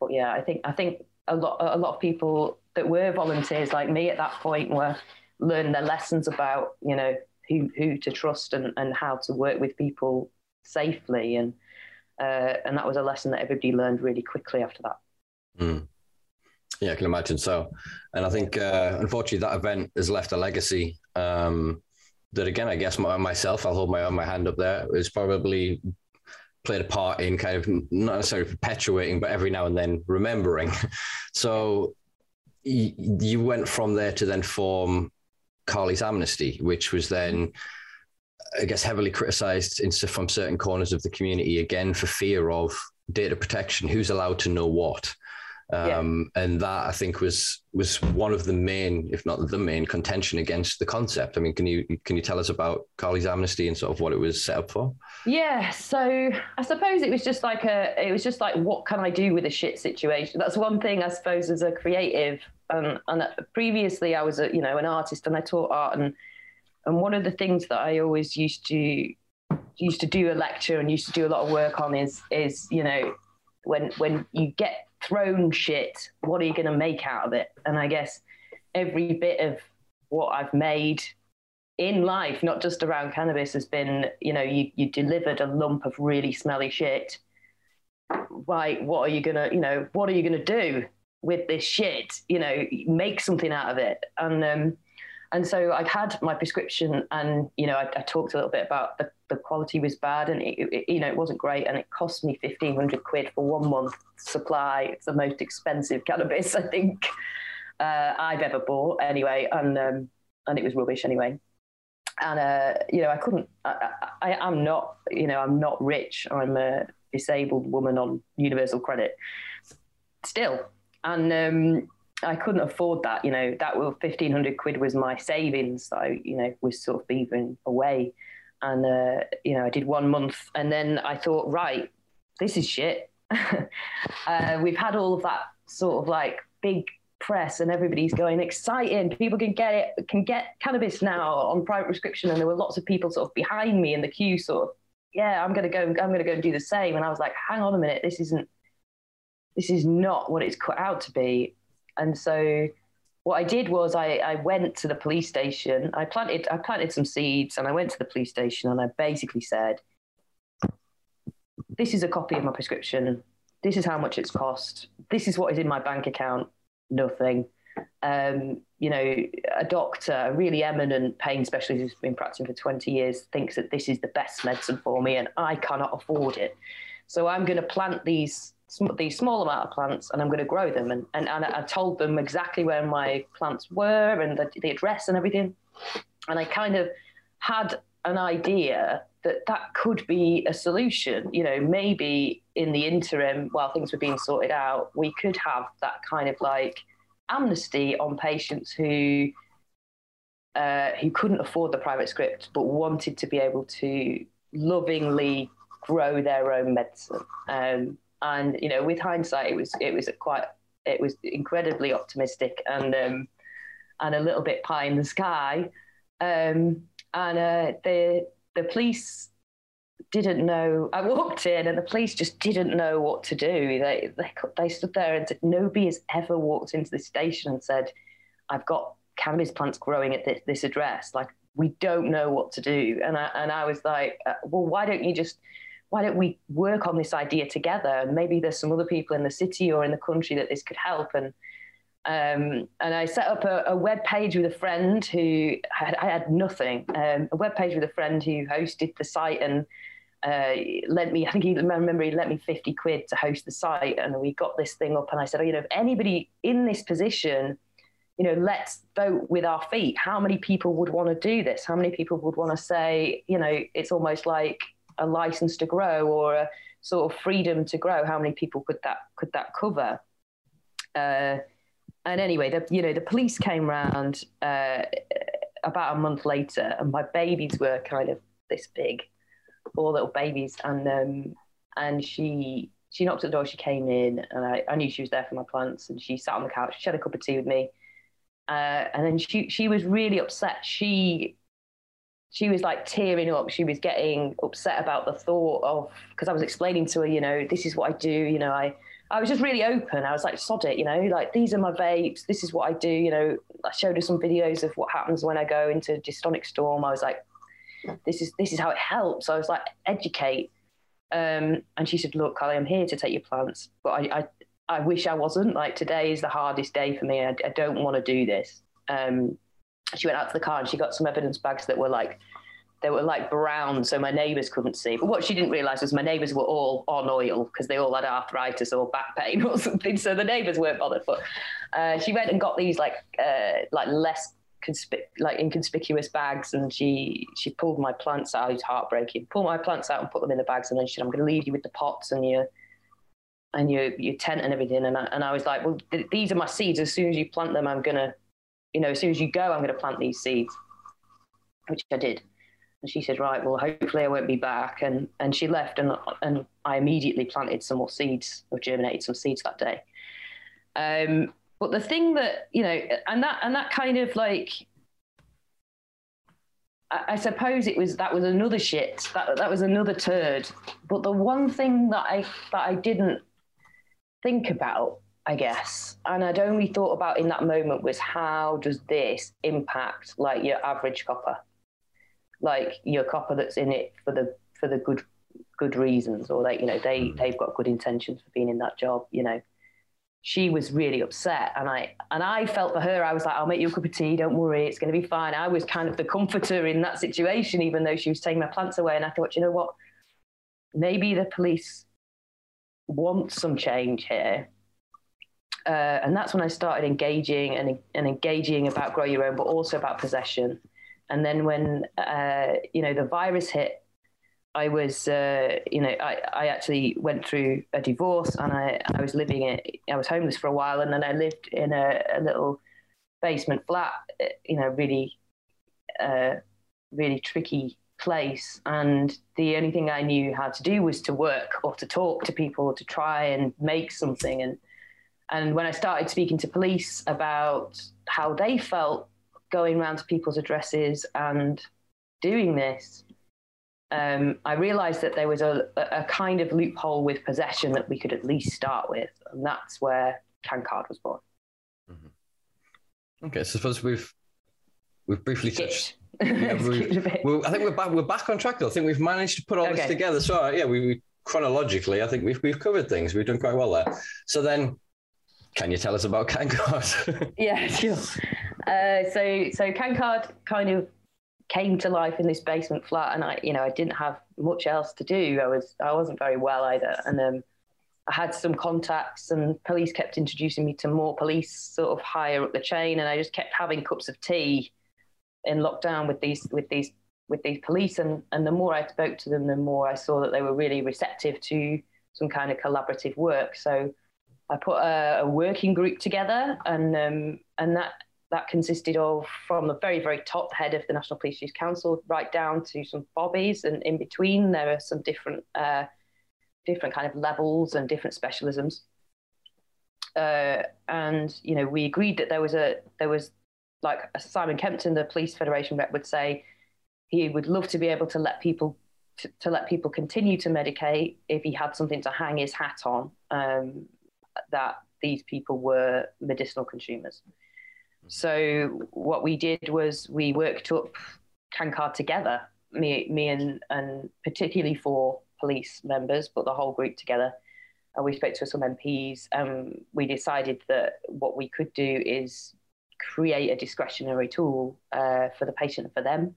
but yeah i think i think a lot a lot of people that were volunteers like me at that point were learning their lessons about you know who who to trust and, and how to work with people safely and uh, and that was a lesson that everybody learned really quickly after that. Mm. Yeah, I can imagine so. And I think, uh, unfortunately, that event has left a legacy um, that, again, I guess my, myself, I'll hold my my hand up there, is probably played a part in kind of not necessarily perpetuating, but every now and then remembering. so you went from there to then form Carly's Amnesty, which was then I guess, heavily criticised in, from certain corners of the community again for fear of data protection. Who's allowed to know what? Um, yeah. And that I think was was one of the main, if not the main, contention against the concept. I mean, can you can you tell us about Carly's Amnesty and sort of what it was set up for? Yeah, so I suppose it was just like a, it was just like, what can I do with a shit situation? That's one thing I suppose as a creative. Um, and previously, I was a you know an artist and I taught art and and one of the things that I always used to used to do a lecture and used to do a lot of work on is is you know when when you get thrown shit, what are you going to make out of it? And I guess every bit of what I've made in life, not just around cannabis, has been, you know, you, you delivered a lump of really smelly shit. Right, what are you gonna, you know, what are you gonna do with this shit? You know, make something out of it. And um, and so I had my prescription, and you know, I, I talked a little bit about the, the quality was bad, and it, it, you know, it wasn't great, and it cost me fifteen hundred quid for one month supply. It's the most expensive cannabis I think uh, I've ever bought, anyway, and um, and it was rubbish anyway. And uh, you know, I couldn't. I, I, I'm not. You know, I'm not rich. I'm a disabled woman on universal credit. Still, and um, I couldn't afford that. You know, that was fifteen hundred quid was my savings. So you know, was sort of beavering away, and uh, you know, I did one month, and then I thought, right, this is shit. uh, we've had all of that sort of like big press, and everybody's going exciting. People can get it, can get cannabis now on private prescription, and there were lots of people sort of behind me in the queue, sort of, yeah, I'm gonna go, I'm gonna go and do the same. And I was like, hang on a minute, this isn't. This is not what it's cut out to be and so what I did was I, I went to the police station. I planted I planted some seeds and I went to the police station and I basically said, This is a copy of my prescription. This is how much it's cost. This is what is in my bank account. Nothing. Um, you know, a doctor, a really eminent pain specialist who's been practicing for 20 years, thinks that this is the best medicine for me and I cannot afford it. So I'm going to plant these these small amount of plants and I'm going to grow them. And, and, and I told them exactly where my plants were and the, the address and everything. And I kind of had an idea that that could be a solution. You know, maybe in the interim, while things were being sorted out, we could have that kind of like amnesty on patients who uh, who couldn't afford the private script but wanted to be able to lovingly grow their own medicine. Um, and you know, with hindsight, it was it was quite it was incredibly optimistic and um, and a little bit pie in the sky. Um, and uh, the the police didn't know. I walked in, and the police just didn't know what to do. They they they stood there and said, nobody has ever walked into the station and said, "I've got cannabis plants growing at this, this address." Like we don't know what to do. And I and I was like, uh, well, why don't you just why don't we work on this idea together? Maybe there's some other people in the city or in the country that this could help. And um, and I set up a, a, web page with a friend who had, I had nothing. Um, a web page with a friend who hosted the site and uh, lent me. I think he I remember he lent me fifty quid to host the site, and we got this thing up. And I said, oh, you know, if anybody in this position, you know, let's vote with our feet. How many people would want to do this? How many people would want to say, you know, it's almost like a license to grow or a sort of freedom to grow, how many people could that could that cover? Uh, and anyway, the you know the police came round uh, about a month later, and my babies were kind of this big, all little babies, and um, and she she knocked at the door. She came in, and I, I knew she was there for my plants, and she sat on the couch. She had a cup of tea with me, uh, and then she she was really upset. She she was like tearing up. She was getting upset about the thought of because I was explaining to her, you know, this is what I do. You know, I I was just really open. I was like, sod it, you know, like these are my vapes. This is what I do. You know, I showed her some videos of what happens when I go into dystonic storm. I was like, this is this is how it helps. I was like, educate. Um, and she said, look, Carly, I'm here to take your plants, but I, I I wish I wasn't. Like today is the hardest day for me. I, I don't want to do this. Um, she went out to the car and she got some evidence bags that were like they were like brown, so my neighbours couldn't see. But what she didn't realise was my neighbours were all on oil because they all had arthritis or back pain or something. So the neighbours weren't bothered. But uh, she went and got these like uh, like less conspic- like inconspicuous bags, and she she pulled my plants out. It was heartbreaking. Pulled my plants out and put them in the bags, and then she said, "I'm going to leave you with the pots and your and your your tent and everything." And I, and I was like, "Well, th- these are my seeds. As soon as you plant them, I'm gonna, you know, as soon as you go, I'm going to plant these seeds," which I did. And she said, "Right, well, hopefully I won't be back." And and she left, and and I immediately planted some more seeds, or germinated some seeds that day. Um, but the thing that you know, and that and that kind of like, I, I suppose it was that was another shit. That that was another turd. But the one thing that I that I didn't think about, I guess, and I'd only thought about in that moment was how does this impact like your average copper, like your copper that's in it for the for the good good reasons, or they you know they mm. they've got good intentions for being in that job, you know. She was really upset and i and i felt for her i was like i'll make you a cup of tea don't worry it's going to be fine. I was kind of the comforter in that situation even though she was taking my plants away and i thought you know what? Maybe the police want some change here uh, and that's when i started engaging and, and engaging about grow your own but also about possession and then when uh, you know the virus hit I was, uh, you know, I, I actually went through a divorce and I, I was living in, I was homeless for a while and then I lived in a, a little basement flat, you know, really, uh, really tricky place. And the only thing I knew how to do was to work or to talk to people, to try and make something. And, and when I started speaking to police about how they felt going around to people's addresses and doing this, um, I realized that there was a, a kind of loophole with possession that we could at least start with. And that's where CanCard was born. Mm-hmm. Okay, so suppose we've we've briefly touched. Yeah, we've, I think we're back. We're back on track. Though. I think we've managed to put all okay. this together. So yeah, we, we chronologically, I think we've we've covered things. We've done quite well there. So then, can you tell us about CanCard? yeah, sure. Uh, so so CanCard kind of came to life in this basement flat and I, you know, I didn't have much else to do. I was, I wasn't very well either. And um, I had some contacts and police kept introducing me to more police sort of higher up the chain. And I just kept having cups of tea in lockdown with these, with these, with these police. And, and the more I spoke to them, the more I saw that they were really receptive to some kind of collaborative work. So I put a, a working group together and, um, and that, that consisted of from the very, very top head of the National Police Youth Council right down to some bobbies, and in between there are some different, uh, different kind of levels and different specialisms. Uh, and you know, we agreed that there was a there was like Simon Kempton, the Police Federation rep, would say he would love to be able to let people to, to let people continue to medicate if he had something to hang his hat on. Um, that these people were medicinal consumers. So what we did was we worked up CanCard together, me, me and, and particularly for police members, but the whole group together. And we spoke to some MPs and we decided that what we could do is create a discretionary tool uh, for the patient and for them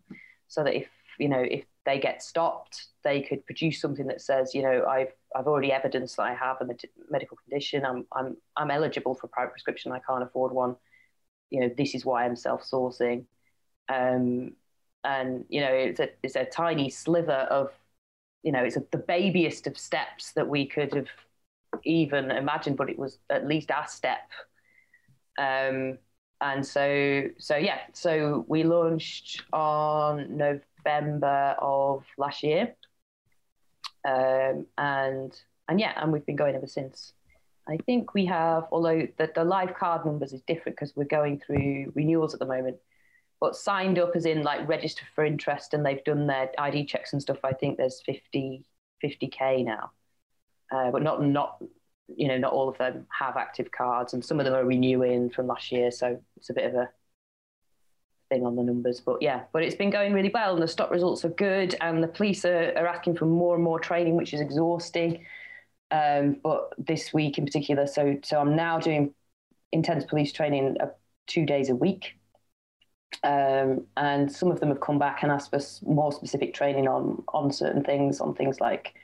so that if, you know, if they get stopped, they could produce something that says, you know, I've, I've already evidenced that I have a med- medical condition. I'm, I'm, I'm eligible for private prescription. I can't afford one you know, this is why I'm self-sourcing. Um, and you know, it's a it's a tiny sliver of, you know, it's a, the babyest of steps that we could have even imagined, but it was at least our step. Um, and so so yeah, so we launched on November of last year, um, and and yeah, and we've been going ever since. I think we have, although the, the live card numbers is different because we're going through renewals at the moment, but signed up as in like registered for interest and they've done their ID checks and stuff. I think there's 50, 50K now, uh, but not, not, you know, not all of them have active cards and some of them are renewing from last year. So it's a bit of a thing on the numbers, but yeah, but it's been going really well and the stop results are good and the police are, are asking for more and more training, which is exhausting um, but this week in particular, so so I'm now doing intense police training uh, two days a week. Um, and some of them have come back and asked for more specific training on on certain things, on things like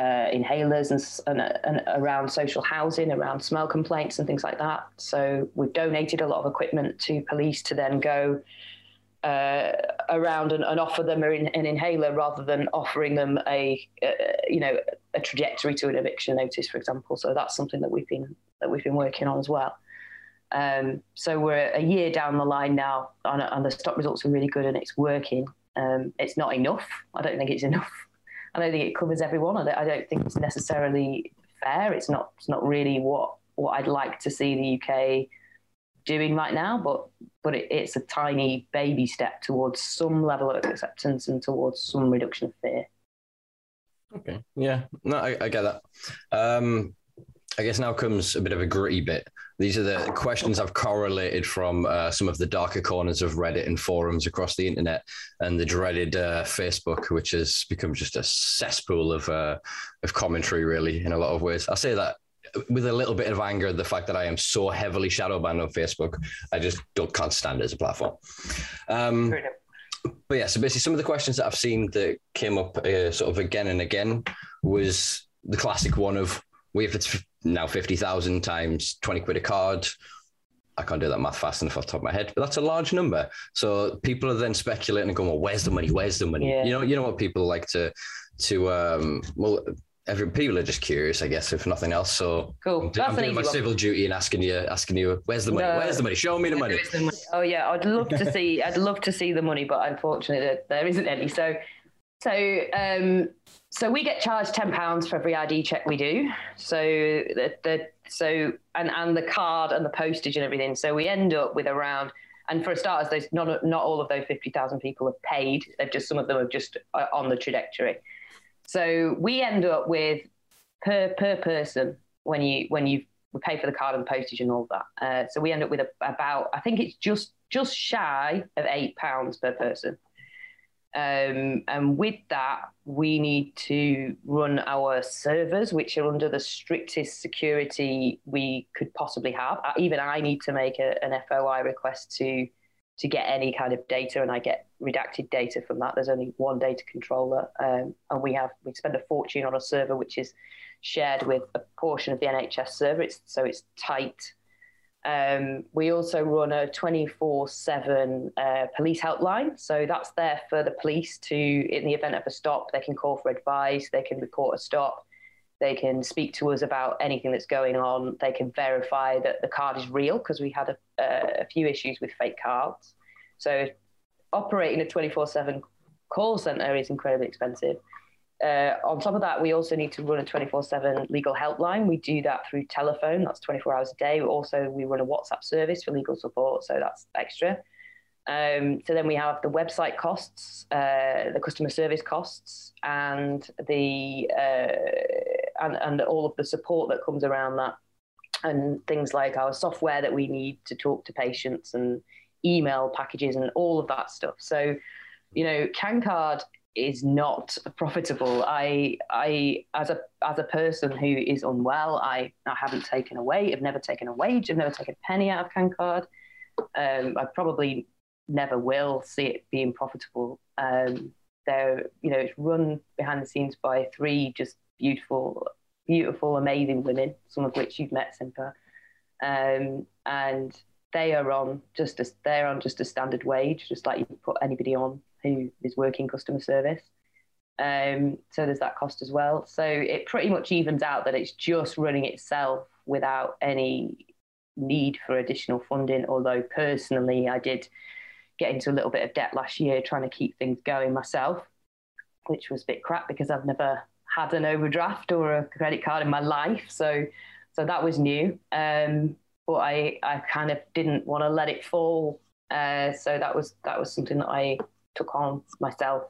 uh, inhalers and, and, and, around social housing, around smell complaints and things like that. So we've donated a lot of equipment to police to then go uh, around and, and, offer them an, an, inhaler rather than offering them a, you know a trajectory to an eviction notice, for example. So that's something that we've been that we've been working on as well. Um, so we're a year down the line now, and, and, the stop results are really good, and it's working. Um, it's not enough. I don't think it's enough. I don't think it covers everyone. I don't, I don't think it's necessarily fair. It's not. It's not really what what I'd like to see the UK doing right now, but but it, it's a tiny baby step towards some level of acceptance and towards some reduction of fear. Okay, yeah, no, I, I get that. Um, I guess now comes a bit of a gritty bit. These are the questions I've correlated from uh, some of the darker corners of Reddit and forums across the internet, and the dreaded uh, Facebook, which has become just a cesspool of uh, of commentary, really, in a lot of ways. I say that with a little bit of anger the fact that I am so heavily shadow banned on Facebook. I just don't can't stand it as a platform. Um, but yeah, so basically, some of the questions that I've seen that came up uh, sort of again and again was the classic one of we if it's now fifty thousand times twenty quid a card. I can't do that math fast enough off the top of my head, but that's a large number. So people are then speculating and going, "Well, where's the money? Where's the money?" Yeah. You know, you know what people like to to um, well every people are just curious, I guess, if nothing else. So cool. I'm, I'm doing my one. civil duty and asking you, asking you, where's the money? No. Where's the money? Show me the money. the money. Oh yeah, I'd love to see, I'd love to see the money, but unfortunately there isn't any. So, so, um, so we get charged ten pounds for every ID check we do. So the, the so and and the card and the postage and everything. So we end up with around. And for a starters, those not not all of those fifty thousand people have paid. They've just some of them are just uh, on the trajectory. So we end up with per per person when you when you pay for the card and the postage and all that. Uh, so we end up with a, about I think it's just just shy of eight pounds per person. Um, and with that, we need to run our servers, which are under the strictest security we could possibly have. Uh, even I need to make a, an FOI request to to get any kind of data, and I get redacted data from that. There's only one data controller, um, and we have we spend a fortune on a server which is shared with a portion of the NHS server. It's so it's tight. Um, we also run a 24/7 uh, police helpline, so that's there for the police to, in the event of a stop, they can call for advice, they can report a stop, they can speak to us about anything that's going on. They can verify that the card is real because we had a, a, few issues with fake cards. So operating a 24 7 call center is incredibly expensive. Uh, on top of that, we also need to run a 24 7 legal helpline. We do that through telephone, that's 24 hours a day. Also, we run a WhatsApp service for legal support, so that's extra. Um, so then we have the website costs, uh, the customer service costs, and the uh, and, and all of the support that comes around that, and things like our software that we need to talk to patients and email packages and all of that stuff. So, you know, CanCard is not profitable. I I as a as a person who is unwell, I, I haven't taken a wage, I've never taken a wage, I've never taken a penny out of CanCard. Um, I probably never will see it being profitable. Um, they're, you know, it's run behind the scenes by three just beautiful, beautiful, amazing women, some of which you've met, Simpa. Um, and they are on just a, they're on just a standard wage, just like you put anybody on who is working customer service. Um, so there's that cost as well. So it pretty much evens out that it's just running itself without any need for additional funding. Although personally, I did get into a little bit of debt last year trying to keep things going myself, which was a bit crap because I've never had an overdraft or a credit card in my life. So, so that was new. Um, but I, I kind of didn't want to let it fall. Uh, so that was that was something that I took on myself.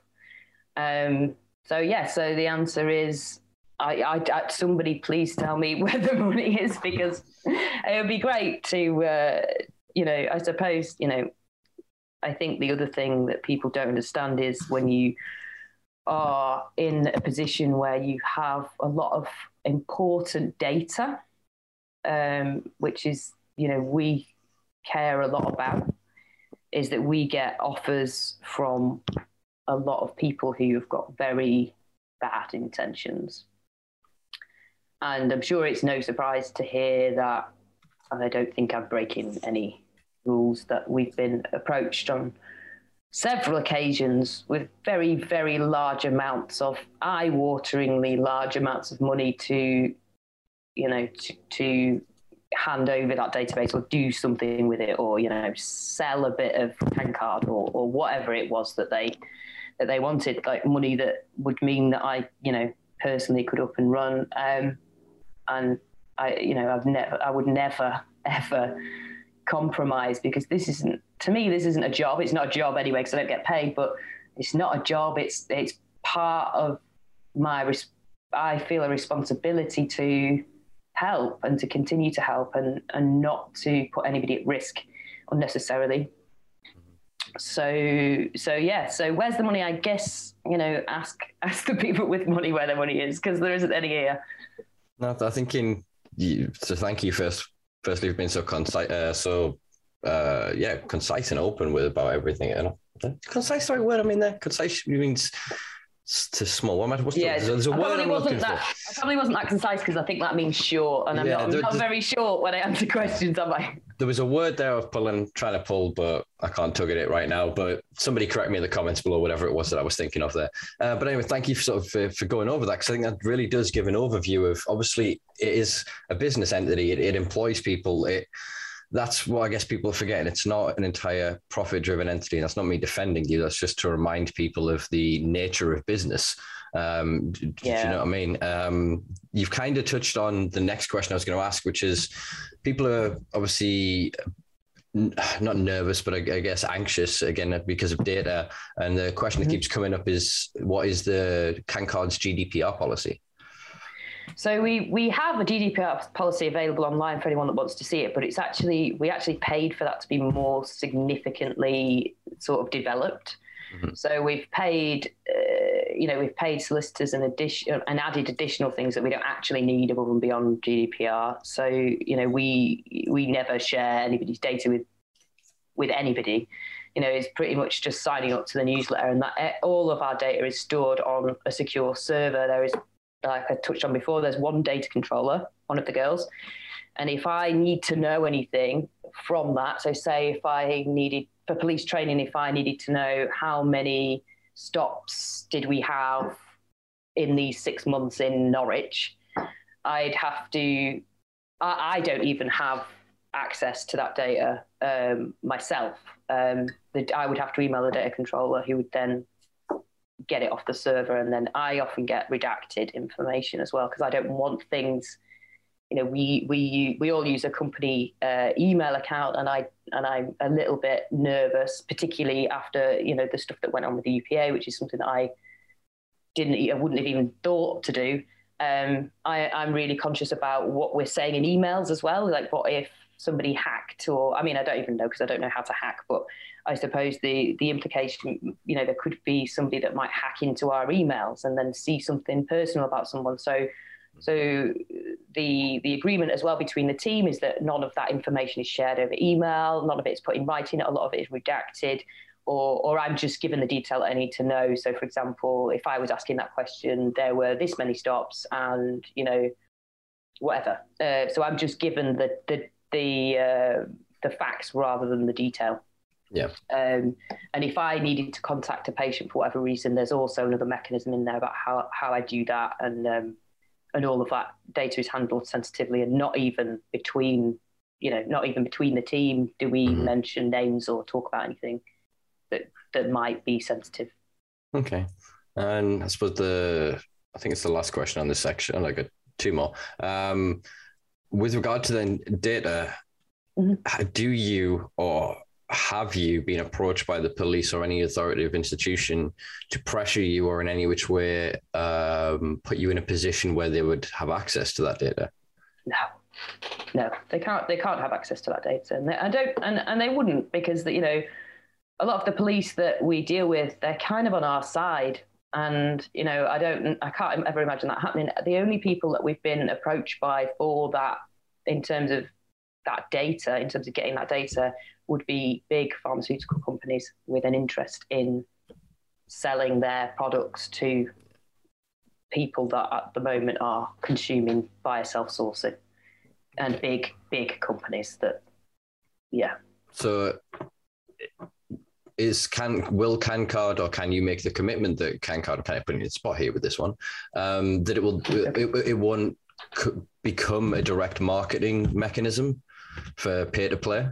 Um, so yeah, so the answer is I, I, I, somebody please tell me where the money is because it would be great to uh, you know I suppose you know I think the other thing that people don't understand is when you are in a position where you have a lot of important data, um, which is, you know, we care a lot about, is that we get offers from a lot of people who have got very bad intentions. and I'm sure it's no surprise to hear that and I don't think I'm breaking any rules that we've been approached on several occasions with very, very large amounts of eye-wateringly large amounts of money to, you know, to, to hand over that database or do something with it or, you know, sell a bit of Cancard or, or whatever it was that they that they wanted, like money that would mean that I, you know, personally could up and run. Um, and I, you know, I've never, I would never, ever compromise because this isn't to me this isn't a job it's not a job anyway because i don't get paid but it's not a job it's it's part of my i feel a responsibility to help and to continue to help and and not to put anybody at risk unnecessarily so so yeah so where's the money i guess you know ask ask the people with money where their money is because there isn't any here no i think in so thank you first firstly for being so concise, uh, so uh, yeah, concise and open with about everything. And concise, the right word I mean there. Concise means to small. What what's yeah, the, there's a I word I'm wasn't that, for. I probably wasn't that concise because I think that means short, and I'm, yeah, not, I'm not very short when I answer questions, am I? There was a word there of pulling, trying to pull, but I can't tug at it right now. But somebody correct me in the comments below, whatever it was that I was thinking of there. Uh, but anyway, thank you for sort of for, for going over that because I think that really does give an overview of obviously it is a business entity. It, it employs people. It that's what I guess people are forgetting. It's not an entire profit driven entity. And That's not me defending you. That's just to remind people of the nature of business. Um, do, yeah. do you know what I mean? Um, you've kind of touched on the next question I was going to ask, which is people are obviously not nervous, but I, I, guess anxious again because of data. And the question mm-hmm. that keeps coming up is what is the CanCard's GDPR policy? So we we have a GDPR policy available online for anyone that wants to see it, but it's actually we actually paid for that to be more significantly sort of developed. Mm-hmm. So we've paid, uh, you know, we've paid solicitors and addition and added additional things that we don't actually need above and beyond GDPR. So you know, we we never share anybody's data with with anybody. You know, it's pretty much just signing up to the newsletter, and that all of our data is stored on a secure server. There is like I touched on before, there's one data controller, one of the girls. And if I need to know anything from that, so say if I needed for police training, if I needed to know how many stops did we have in these six months in Norwich, I'd have to, I, I don't even have access to that data um, myself. Um, the, I would have to email the data controller who would then get it off the server and then I often get redacted information as well because I don't want things you know we we we all use a company uh, email account and I and I'm a little bit nervous particularly after you know the stuff that went on with the UPA which is something that I didn't I wouldn't have even thought to do. Um, I, I'm really conscious about what we're saying in emails as well like what if somebody hacked or I mean I don't even know because I don't know how to hack but I suppose the the implication you know there could be somebody that might hack into our emails and then see something personal about someone so so the the agreement as well between the team is that none of that information is shared over email none of it is put in writing a lot of it is redacted or, or I'm just given the detail I need to know. So, for example, if I was asking that question, there were this many stops, and you know, whatever. Uh, so I'm just given the the the uh, the facts rather than the detail. Yeah. Um, and if I needed to contact a patient for whatever reason, there's also another mechanism in there about how, how I do that, and um, and all of that data is handled sensitively, and not even between you know not even between the team do we mm-hmm. mention names or talk about anything that that might be sensitive. Okay, and I suppose the I think it's the last question on this section. I got two more. Um, with regard to the data, mm-hmm. do you or have you been approached by the police or any authoritative institution to pressure you or in any which way um, put you in a position where they would have access to that data? No, no, they can't. They can't have access to that data, and they, I don't, and, and they wouldn't because you know, a lot of the police that we deal with, they're kind of on our side, and you know, I don't, I can't ever imagine that happening. The only people that we've been approached by for that, in terms of that data, in terms of getting that data, would be big pharmaceutical companies with an interest in selling their products to people that at the moment are consuming via self-sourcing. And big big companies that yeah. So is can will CanCard or can you make the commitment that CanCard kind of putting in the spot here with this one um, that it will it, it won't become a direct marketing mechanism for peer to play.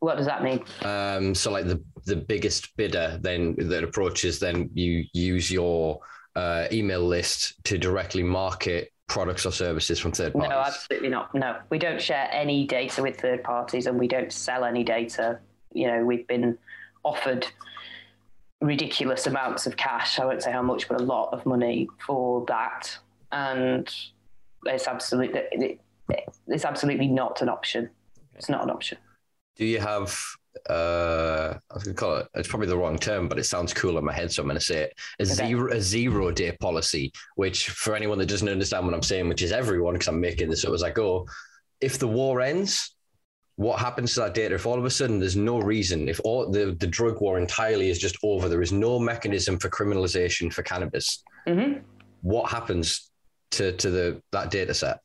what does that mean um, so like the the biggest bidder then that approaches then you use your uh, email list to directly market products or services from third parties? No, absolutely not. No, we don't share any data with third parties and we don't sell any data. You know, we've been offered ridiculous amounts of cash. I won't say how much, but a lot of money for that. And it's absolutely, it's absolutely not an option. It's not an option. Do you have uh, I was going to call it, it's probably the wrong term, but it sounds cool in my head. So I'm going to say it a okay. zero, a zero day policy, which for anyone that doesn't understand what I'm saying, which is everyone, because I'm making this up as I go. If the war ends, what happens to that data if all of a sudden there's no reason, if all the, the drug war entirely is just over, there is no mechanism for criminalization for cannabis, mm-hmm. what happens to, to the that data set?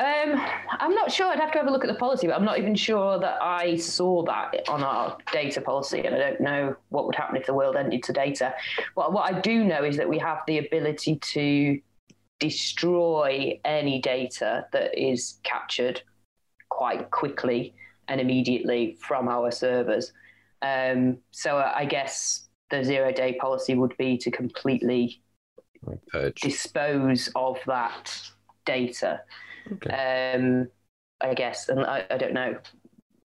Um, I'm not sure. I'd have to have a look at the policy, but I'm not even sure that I saw that on our data policy, and I don't know what would happen if the world ended to data. What what I do know is that we have the ability to destroy any data that is captured quite quickly and immediately from our servers. Um, so I guess the zero day policy would be to completely Purge. dispose of that data. Okay. Um, I guess, and I, I, don't know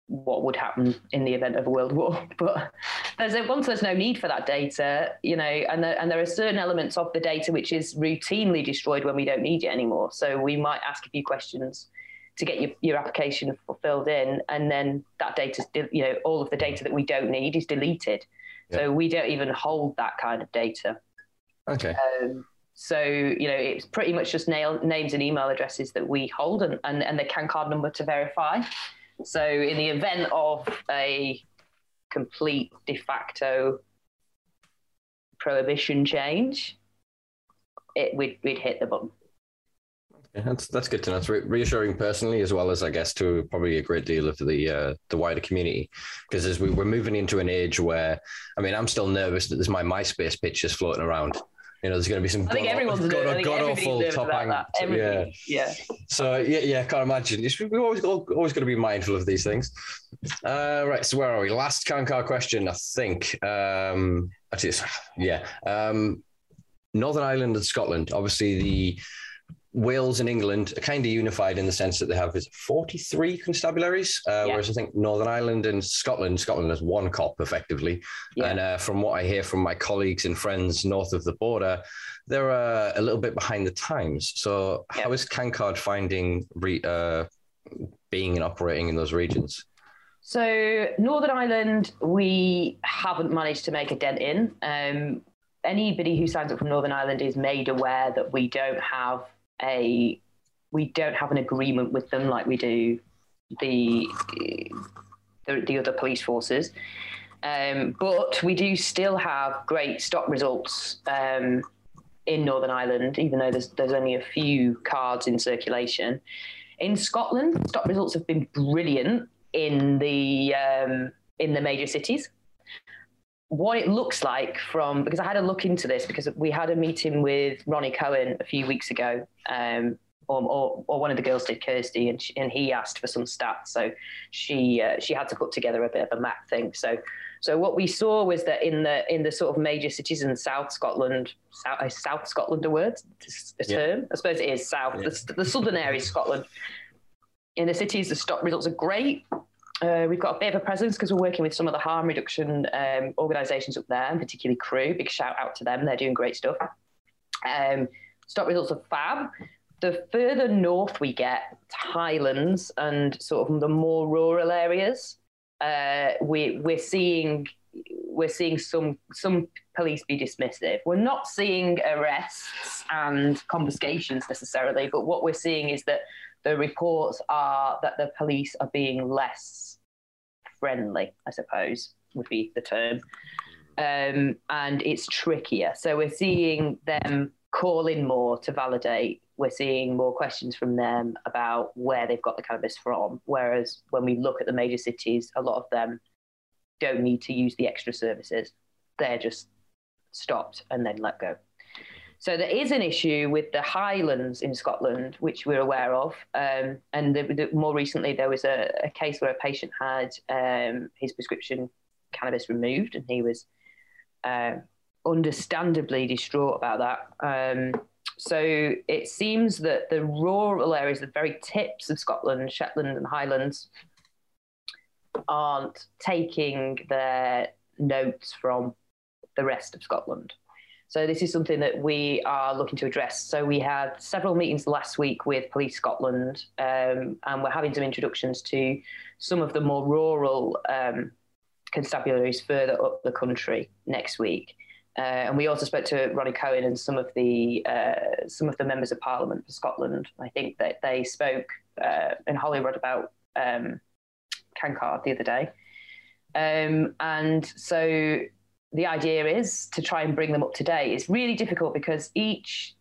what would happen in the event of a world war, but there's a, once there's no need for that data, you know, and there, and there are certain elements of the data which is routinely destroyed when we don't need it anymore. So we might ask a few questions to get your, your application filled in, and then that data, you know, all of the data that we don't need is deleted. Yeah. So we don't even hold that kind of data. Okay. Um, so, you know, it's pretty much just nail, names and email addresses that we hold and, and, and the CAN card number to verify. So, in the event of a complete de facto prohibition change, it we'd, we'd hit the button. Yeah, that's that's good to know. It's re- reassuring personally, as well as I guess to probably a great deal of the uh, the wider community, because as we, we're moving into an age where, I mean, I'm still nervous that there's my MySpace pictures floating around you know, there's going to be some. I think god, everyone's god, god, god awful top hang. Yeah, yeah. So yeah, yeah, can't imagine. We're always always going to be mindful of these things. Uh, right. So where are we? Last CanCard question, I think. Um, actually, yeah. Um, Northern Ireland and Scotland. Obviously, the Wales and England are kind of unified in the sense that they have is 43 constabularies, uh, yeah. whereas I think Northern Ireland and Scotland, Scotland has one cop effectively. Yeah. And uh, from what I hear from my colleagues and friends north of the border, they're uh, a little bit behind the times. So yeah. how is CanCard finding re- uh, being and operating in those regions? So Northern Ireland, we haven't managed to make a dent in. Um, anybody who signs up from Northern Ireland is made aware that we don't have a we don't have an agreement with them like we do the the, the other police forces. Um, but we do still have great stock results um, in Northern Ireland, even though there's there's only a few cards in circulation. In Scotland, stock results have been brilliant in the um, in the major cities what it looks like from because I had a look into this because we had a meeting with Ronnie Cowan a few weeks ago, um, or, or, or, one of the girls did, Kirsty, and, she, and he asked for some stats. So she uh, she had to put together a bit of a map thing. So so what we saw was that in the in the sort of major cities in South Scotland, South, South Scotland, a word, a term, yeah. I suppose it is South, yeah. the, the southern area of Scotland. In the cities, the stock results are great. Uh, we've got a bit of a presence because we're working with some of the harm reduction um, organisations up there, and particularly Crew. Big shout out to them; they're doing great stuff. Um, stock results are fab. The further north we get, Highlands and sort of the more rural areas, uh, we, we're seeing we're seeing some some police be dismissive. We're not seeing arrests and confiscations necessarily, but what we're seeing is that the reports are that the police are being less friendly, I suppose would be the term. um, and it's trickier. So we're seeing them call in more to validate. We're seeing more questions from them about where they've got the cannabis from. Whereas when we look at the major cities, a lot of them don't need to use the extra services. They're just stopped and then let go. So there is an issue with the Highlands in Scotland, which we're aware of. Um, and the, the, more recently, there was a, a, case where a patient had um, his prescription cannabis removed, and he was uh, understandably distraught about that. Um, so it seems that the rural areas, the very tips of Scotland, Shetland, and Highlands, aren't taking their notes from the rest of Scotland. So this is something that we are looking to address. So we had several meetings last week with Police Scotland, um, and we're having some introductions to some of the more rural um, constabularies further up the country next week. Uh, and we also spoke to Ronnie Cowan and some of the uh, some of the members of Parliament for Scotland. I think that they spoke uh, in Holyrood about um, Cancard the other day, um, and so the idea is to try and bring them up to date. It's really difficult because each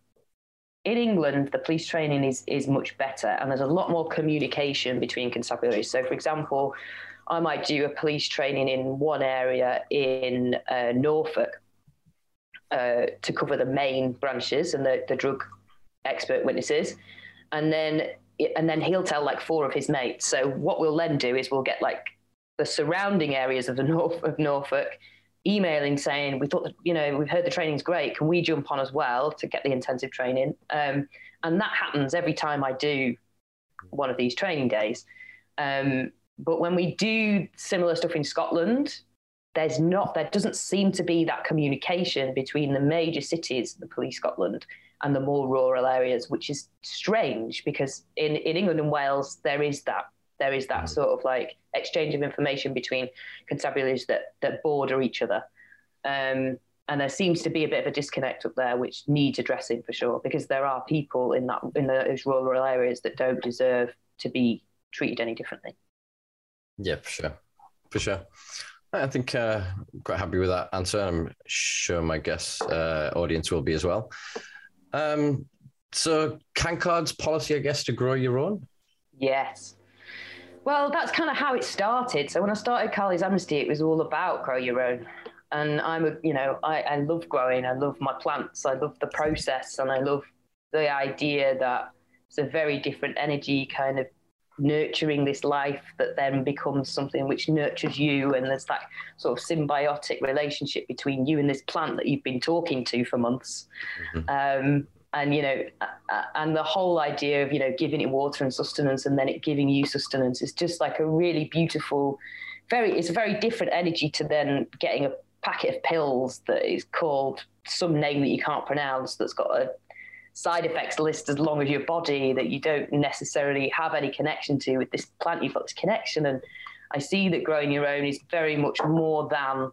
in England, the police training is is much better, and there's a lot more communication between constabularies. So, for example, I might do a police training in one area in uh, Norfolk uh, to cover the main branches and the, the drug expert witnesses, and then and then he'll tell like four of his mates. So what we'll then do is we'll get like the surrounding areas of the north of Norfolk emailing saying we thought that you know we've heard the training's great. Can we jump on as well to get the intensive training? Um, and that happens every time i do one of these training days. Um, but when we do similar stuff in scotland there's not there doesn't seem to be that communication between the major cities the police scotland and the more rural areas which is strange because in, in england and wales there is that there is that mm. sort of like exchange of information between constabularies that that border each other. Um, and there seems to be a bit of a disconnect up there, which needs addressing for sure, because there are people in that in those rural areas that don't deserve to be treated any differently. Yeah, for sure, for sure. I think uh, quite happy with that answer. I'm sure my guest uh, audience will be as well. Um, so, Cancard's policy, I guess, to grow your own. Yes. Well, that's kind of how it started. So when I started Carly's Amnesty, it was all about grow your own. And I'm a, you know, I, I love growing. I love my plants. I love the process, and I love the idea that it's a very different energy, kind of nurturing this life that then becomes something which nurtures you and there's that sort of symbiotic relationship between you and this plant that you've been talking to for months mm-hmm. um, and you know and the whole idea of you know giving it water and sustenance and then it giving you sustenance is just like a really beautiful very it's a very different energy to then getting a packet of pills that is called some name that you can't pronounce that's got a side effects list as long as your body that you don't necessarily have any connection to with this plant you've got this connection. And i see that growing your own is very much more than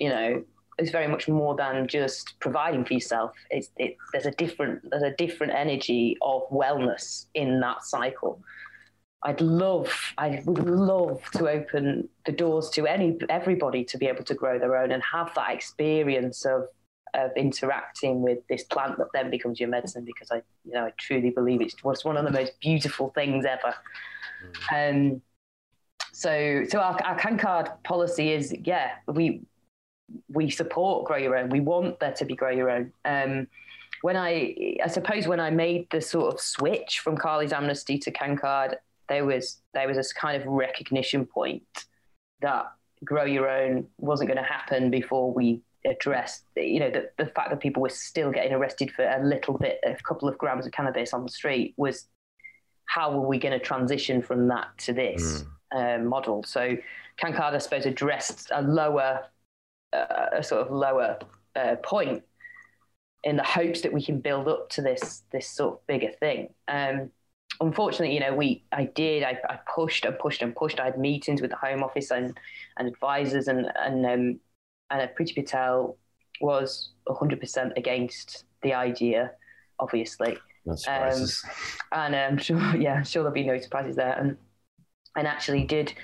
you know is very much more than just providing for yourself. It's, it, there's a different there's a different energy of wellness in that cycle. I'd love, I would love to open the doors to any everybody to be able to grow their own and have that experience of of interacting with this plant that then becomes your medicine. Because I, you know, I truly believe it's was one of the most beautiful things ever. Mm. Um, so, so our, our Cancard policy is, yeah, we we support grow your own. We want there to be grow your own. Um, when I, I suppose when I made the sort of switch from Carly's Amnesty to Cancard, there was there was this kind of recognition point that grow your own wasn't going to happen before we addressed, you know, the, the fact that people were still getting arrested for a little bit, a couple of grams of cannabis on the street was how were we going to transition from that to this mm. um, model? So Cancard, I suppose, addressed a lower a sort of lower uh, point in the hopes that we can build up to this this sort of bigger thing. Um, unfortunately, you know, we I did I, I, pushed and pushed and pushed. I had meetings with the Home Office and and advisors and and um, and Priti Patel was 100% against the idea, obviously. No surprises. Um, and I'm um, sure, yeah, I'm sure there'll be no surprises there. And and actually did.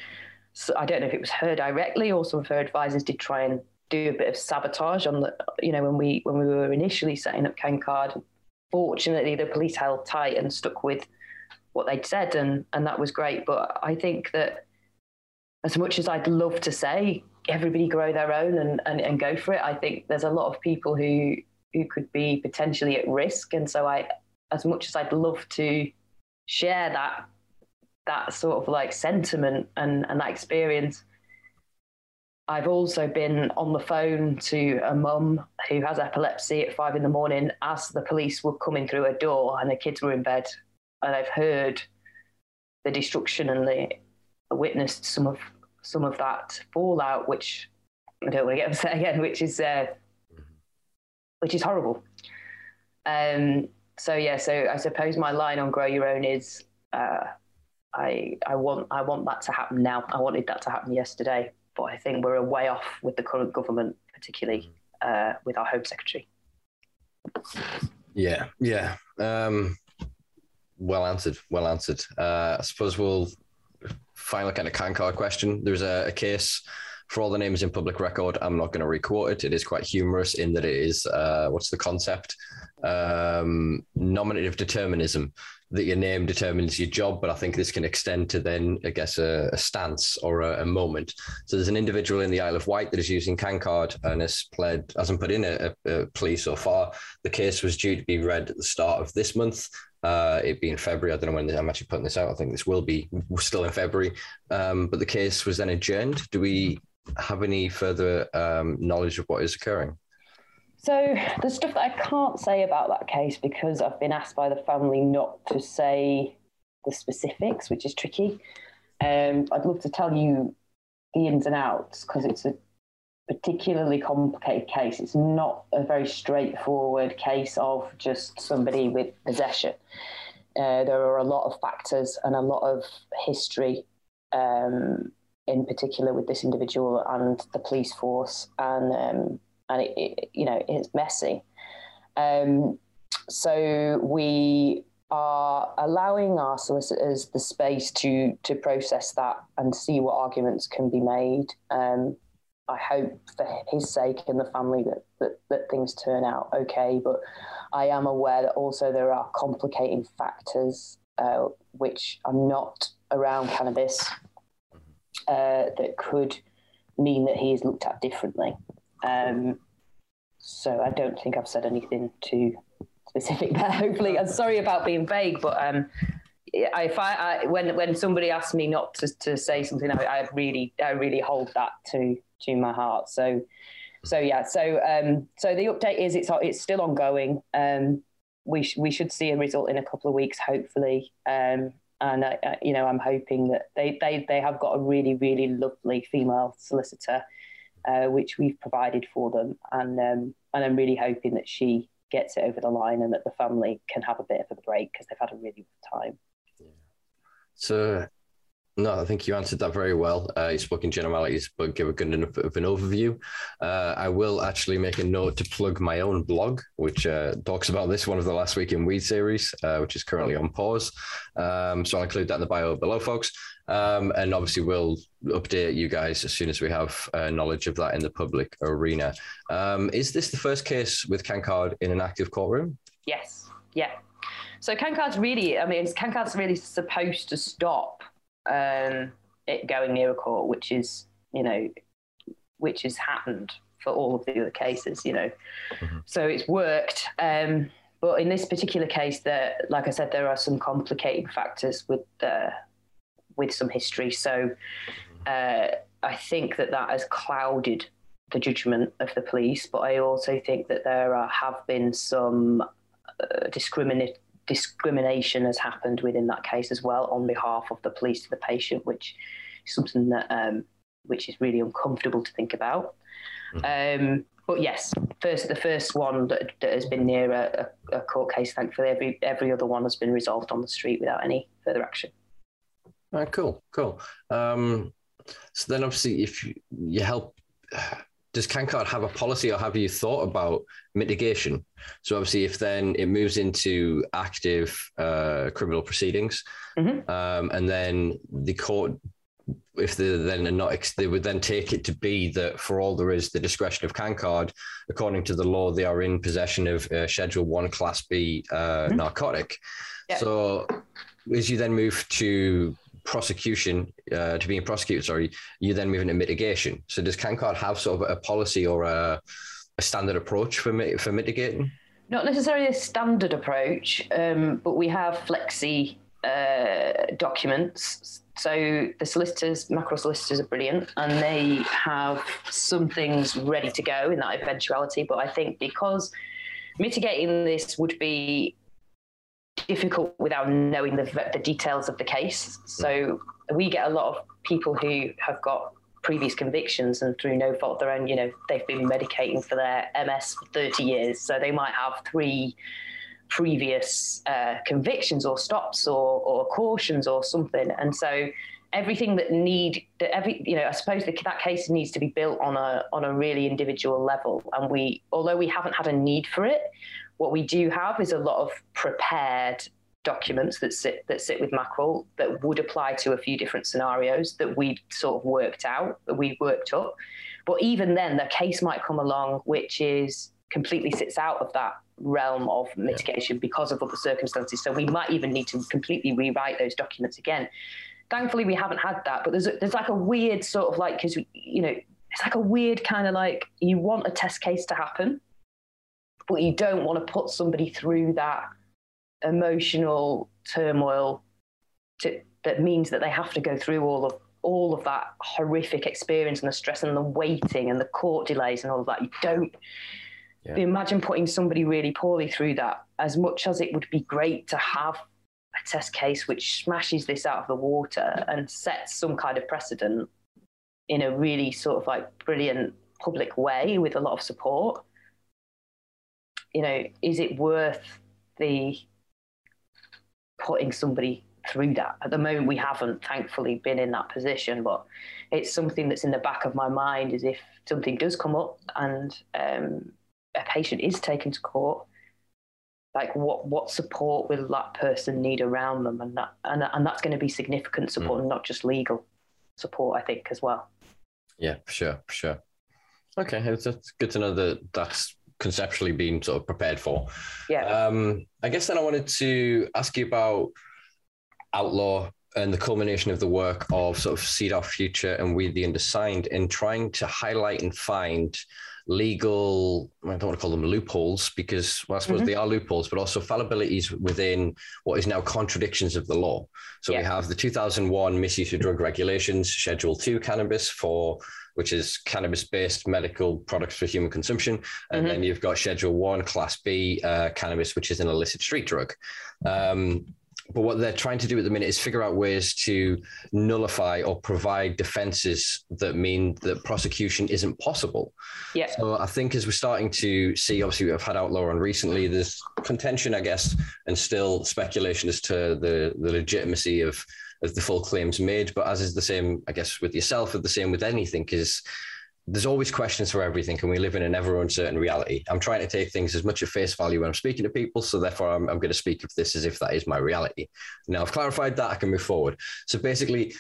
So I don't know if it was her directly or some of her advisors did try and do a bit of sabotage on the, you know, when we when we were initially setting up Cancard. Fortunately, the police held tight and stuck with what they'd said, and and that was great. But I think that as much as I'd love to say everybody grow their own and, and, and go for it, I think there's a lot of people who who could be potentially at risk, and so I, as much as I'd love to share that that sort of like sentiment and, and that experience. I've also been on the phone to a mum who has epilepsy at five in the morning as the police were coming through her door and the kids were in bed. And I've heard the destruction and the witnessed some of some of that fallout, which I don't want to get upset again, which is uh, which is horrible. Um, so yeah, so I suppose my line on grow your own is uh, I I want I want that to happen now. I wanted that to happen yesterday, but I think we're a way off with the current government, particularly uh, with our Home Secretary. Yeah, yeah. Um, well answered. Well answered. Uh, I suppose we'll final kind of Cancard question. There's a, a case for all the names in public record. I'm not going to requote it. It is quite humorous in that it is uh, what's the concept? Um, nominative determinism that your name determines your job, but I think this can extend to then, I guess, a, a stance or a, a, moment. So there's an individual in the Isle of Wight that is using CanCard and has pled, hasn't put in a, a, plea so far. The case was due to be read at the start of this month. Uh, it being February, I don't know when I'm actually putting this out. I think this will be still in February. Um, but the case was then adjourned. Do we have any further um, knowledge of what is occurring? So there's stuff that I can't say about that case because I've been asked by the family not to say the specifics, which is tricky. Um, I'd love to tell you the ins and outs because it's a particularly complicated case. It's not a very straightforward case of just somebody with possession. Uh, there are a lot of factors and a lot of history, um, in particular with this individual and the police force, and um, and it, it, you know it's messy. Um, so we are allowing our solicitors the space to to process that and see what arguments can be made. Um, I hope for his sake and the family that, that, that things turn out okay. But I am aware that also there are complicating factors uh, which are not around cannabis uh, that could mean that he is looked at differently. Um, so I don't think I've said anything too specific there. Hopefully, I'm sorry about being vague, but um, if I, I, when when somebody asks me not to, to say something, I, I, really I really hold that to to my heart. So so yeah. So um, so the update is it's it's still ongoing. Um, we sh- we should see a result in a couple of weeks, hopefully. Um, and uh, you know, I'm hoping that they, they they have got a really really lovely female solicitor uh, which we've provided for them. And um, and I'm really hoping that she gets it over the line and that the family can have a bit of a break because they've had a really rough time. Yeah. So, no, I think you answered that very well. Uh, you spoke in generalities, but give a good enough of an overview. Uh, I will actually make a note to plug my own blog, which uh, talks about this one of the last week in weed series, uh, which is currently on pause. Um, so I'll include that in the bio below, folks. Um, and obviously, we'll update you guys as soon as we have uh, knowledge of that in the public arena. Um, is this the first case with CanCard in an active courtroom? Yes. Yeah. So CanCard's really, I mean, CanCard's really supposed to stop um, it going near a court, which is, you know, which has happened for all of the other cases, you know. Mm-hmm. So it's worked. Um, but in this particular case, that, like I said, there are some complicating factors with the with some history. So uh, I think that that has clouded the judgment of the police, but I also think that there are, have been some uh, discrimination has happened within that case as well on behalf of the police to the patient, which is something that um, which is really uncomfortable to think about. Mm-hmm. Um, but yes, first the first one that, that has been near a, a, court case. Thankfully, every every other one has been resolved on the street without any further action. All right, cool, cool. Um, so then, obviously, if you, you help, does CanCard have a policy, or have you thought about mitigation? So obviously, if then it moves into active uh, criminal proceedings, mm-hmm. um, and then the court if they then are not, they would then take it to be that for all there is the discretion of CanCard, according to the law, they are in possession of uh, Schedule One Class B uh, mm-hmm. narcotic. Yeah. So, as you then move to prosecution, uh, to being prosecuted, sorry, you then move into mitigation. So, does CanCard have sort of a policy or a, a standard approach for for mitigating? Not necessarily a standard approach, um, but we have flexi uh, documents. So the solicitors, macro solicitors, are brilliant, and they have some things ready to go in that eventuality. But I think because mitigating this would be difficult without knowing the, the details of the case. So we get a lot of people who have got previous convictions and through no fault of their own, you know, they've been medicating for their MS for 30 years. So they might have three previous uh, convictions or stops or, or cautions or something. And so everything that need that every you know I suppose that that case needs to be built on a on a really individual level. And we although we haven't had a need for it, what we do have is a lot of prepared documents that sit that sit with Mackerel that would apply to a few different scenarios that we sort of worked out that we've worked up. But even then, the case might come along which is completely sits out of that realm of mitigation because of other circumstances. So we might even need to completely rewrite those documents again. Thankfully, we haven't had that, but there's a, there's like a weird sort of like because you know it's like a weird kind of like you want a test case to happen, but you don't want to put somebody through that emotional turmoil to, that means that they have to go through all of all of that horrific experience and the stress and the waiting and the court delays and all of that. You don't yeah. imagine putting somebody really poorly through that. As much as it would be great to have a test case which smashes this out of the water and sets some kind of precedent in a really sort of like brilliant public way with a lot of support. You know, is it worth the putting somebody through that. At the moment, we haven't, thankfully, been in that position, but it's something that's in the back of my mind is if something does come up and um, a patient is taken to court, like what what support will that person need around them, and that and, and that's going to be significant support, mm. and not just legal support, I think, as well. Yeah, for sure, for sure. Okay, it's, it's good to know that that's conceptually been sort of prepared for. Yeah. Um, I guess then I wanted to ask you about Outlaw and the culmination of the work of sort of Seed Our Future and We the Undersigned in trying to highlight and find legal, I don't want to call them loopholes because, well, I suppose mm-hmm. they are loopholes, but also fallibilities within what is now contradictions of the law. So yeah. we have the 2001 Misuse of Drug Regulations, Schedule 2 cannabis for which is cannabis-based medical products for human consumption, and mm-hmm. then you've got Schedule One, Class B uh, cannabis, which is an illicit street drug. Um, but what they're trying to do at the minute is figure out ways to nullify or provide defenses that mean that prosecution isn't possible. Yeah. So I think as we're starting to see, obviously we've had outlaw on recently, there's contention, I guess, and still speculation as to the the legitimacy of of the full claims made. But as is the same, I guess, with yourself, or the same with anything, is there's always questions for everything, and we live in an ever uncertain reality. I'm trying to take things as much at face value when I'm speaking to people, so therefore I'm, I'm going to speak of this as if that is my reality. Now I've clarified that, I can move forward. So basically,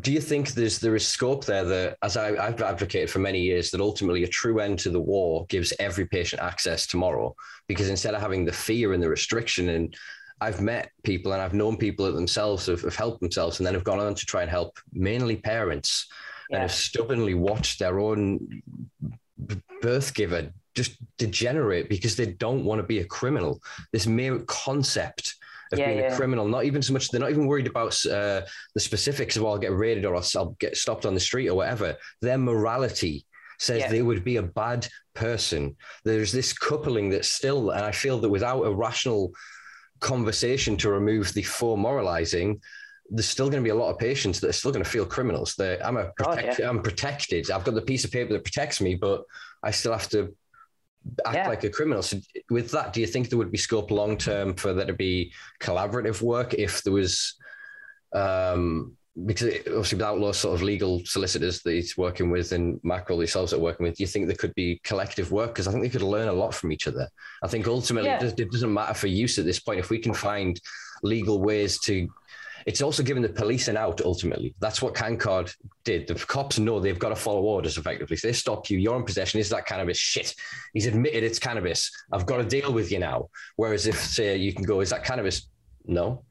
do you think there's there is scope there that, as I, have advocated for many years, that ultimately a true end to the war gives every patient access tomorrow? Because instead of having the fear and the restriction and I've met people and I've known people that themselves have, have helped themselves and then have gone on to try and help mainly parents yeah. and have stubbornly watched their own birth giver just degenerate because they don't want to be a criminal. This mere concept of yeah, being yeah. a criminal, not even so much, they're not even worried about uh, the specifics of, oh, I'll get raided or I'll, get stopped on the street or whatever. Their morality says yeah. they would be a bad person. There's this coupling that still, and I feel that without a rational conversation to remove the faux moralizing, there's still going to be a lot of patients that are still going to feel criminals. They're, I'm a protect, yeah. I'm protected. I've got the piece of paper that protects me, but I still have to act yeah. like a criminal. So with that, do you think there would be scope long term for there to be collaborative work if there was um, because obviously without those sort of legal solicitors that he's working with and mackerel themselves are working with, do you think there could be collective work? Because I think they could learn a lot from each other. I think ultimately yeah. it, does, it doesn't matter for use at this point. If we can find legal ways to it's also giving the police an out ultimately. That's what CanCard did. The cops know they've got to follow orders effectively. So they stop you, you're in possession. Is that cannabis? Shit. He's admitted it's cannabis. I've got to deal with you now. Whereas if, say, you can go, is that cannabis? No.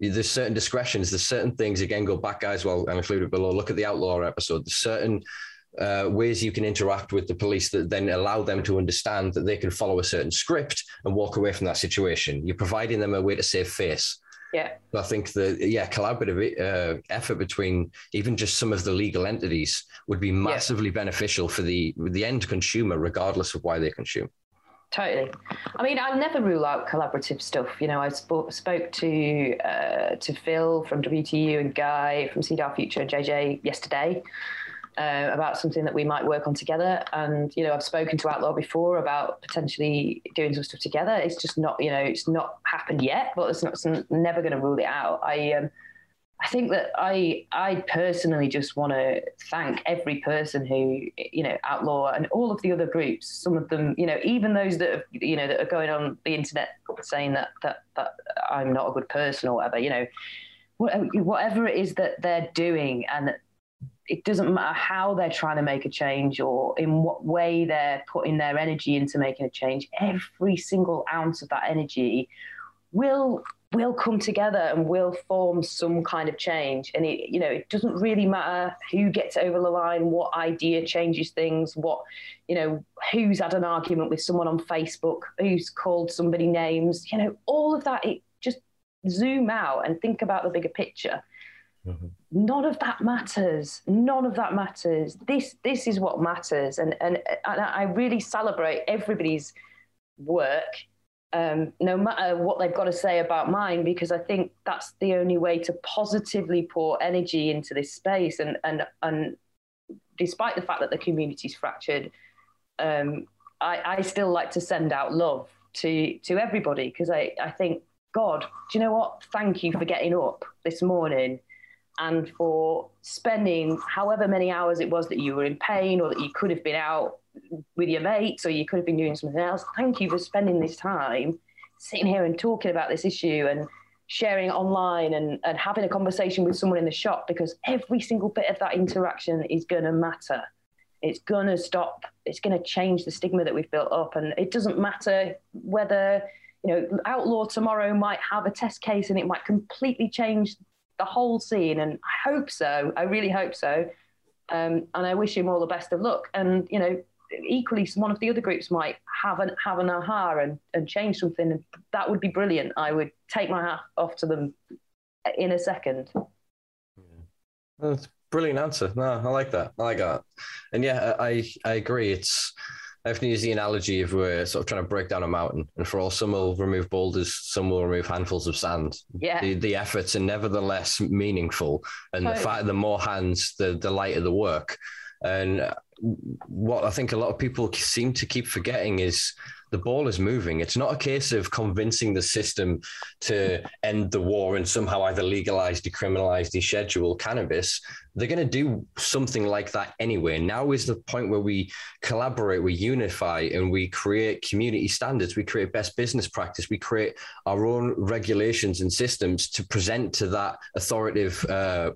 There's certain discretions, there's certain things, again, go back, guys, well, and include it below. Look at the outlaw episode. There's certain uh, ways you can interact with the police that then allow them to understand that they can follow a certain script and walk away from that situation. You're providing them a way to save face. Yeah. I think the yeah collaborative uh, effort between even just some of the legal entities would be massively yeah. beneficial for the the end consumer, regardless of why they consume. Totally. I mean, I never rule out collaborative stuff. You know, I spoke, spoke to uh, to Phil from WTU and Guy from Our Future and JJ yesterday uh, about something that we might work on together. And you know, I've spoken to Outlaw before about potentially doing some stuff together. It's just not, you know, it's not happened yet, but it's not it's never going to rule it out. I um, I think that I I personally just want to thank every person who you know outlaw and all of the other groups. Some of them, you know, even those that have, you know that are going on the internet saying that that that I'm not a good person or whatever. You know, whatever it is that they're doing and it doesn't matter how they're trying to make a change or in what way they're putting their energy into making a change every single ounce of that energy will will come together and will form some kind of change and it you know it doesn't really matter who gets over the line what idea changes things what you know who's had an argument with someone on facebook who's called somebody names you know all of that it just zoom out and think about the bigger picture Mm-hmm. None of that matters. None of that matters. This this is what matters, and and, and I really celebrate everybody's work, um, no matter what they've got to say about mine, because I think that's the only way to positively pour energy into this space. And and and despite the fact that the community's fractured, um, I, I still like to send out love to to everybody because I I think God, do you know what? Thank you for getting up this morning and for spending however many hours it was that you were in pain or that you could have been out with your mates or you could have been doing something else. Thank you for spending this time sitting here and talking about this issue and sharing online and, and having a conversation with someone in the shop because every single bit of that interaction is going to matter. It's going to stop, it's going to change the stigma that we've built up. And it doesn't matter whether, you know, Outlaw tomorrow might have a test case and it might completely change the whole scene, and I hope so. I really hope so. Um, and I wish him all the best of luck. And you know, equally, one of the other groups might have an have an aha and and change something, and that would be brilliant. I would take my hat off to them in a second. That's brilliant answer. No, I like that. I like that. And yeah, I I agree. It's I often use the analogy of we're sort of trying to break down a mountain, and for all some will remove boulders, some will remove handfuls of sand. Yeah. The, the efforts are nevertheless meaningful, and totally. the fact the more hands, the the lighter the work. And what I think a lot of people seem to keep forgetting is the ball is moving. It's not a case of convincing the system to end the war and somehow either legalize, decriminalize, deschedule cannabis. They're going to do something like that anyway. Now is the point where we collaborate, we unify, and we create community standards. We create best business practice. We create our own regulations and systems to present to that authoritative uh,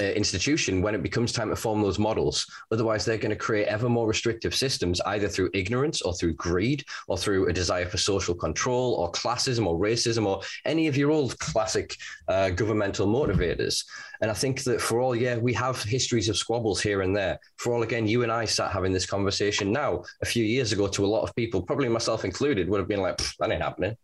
uh, institution when it becomes time to form those models. Otherwise, they're going to create ever more restrictive systems, either through ignorance or through greed or through a desire for social control or classism or racism or any of your old classic uh, governmental motivators. And I think that for all, yeah, we have histories of squabbles here and there. For all, again, you and I sat having this conversation now a few years ago to a lot of people, probably myself included, would have been like, that ain't happening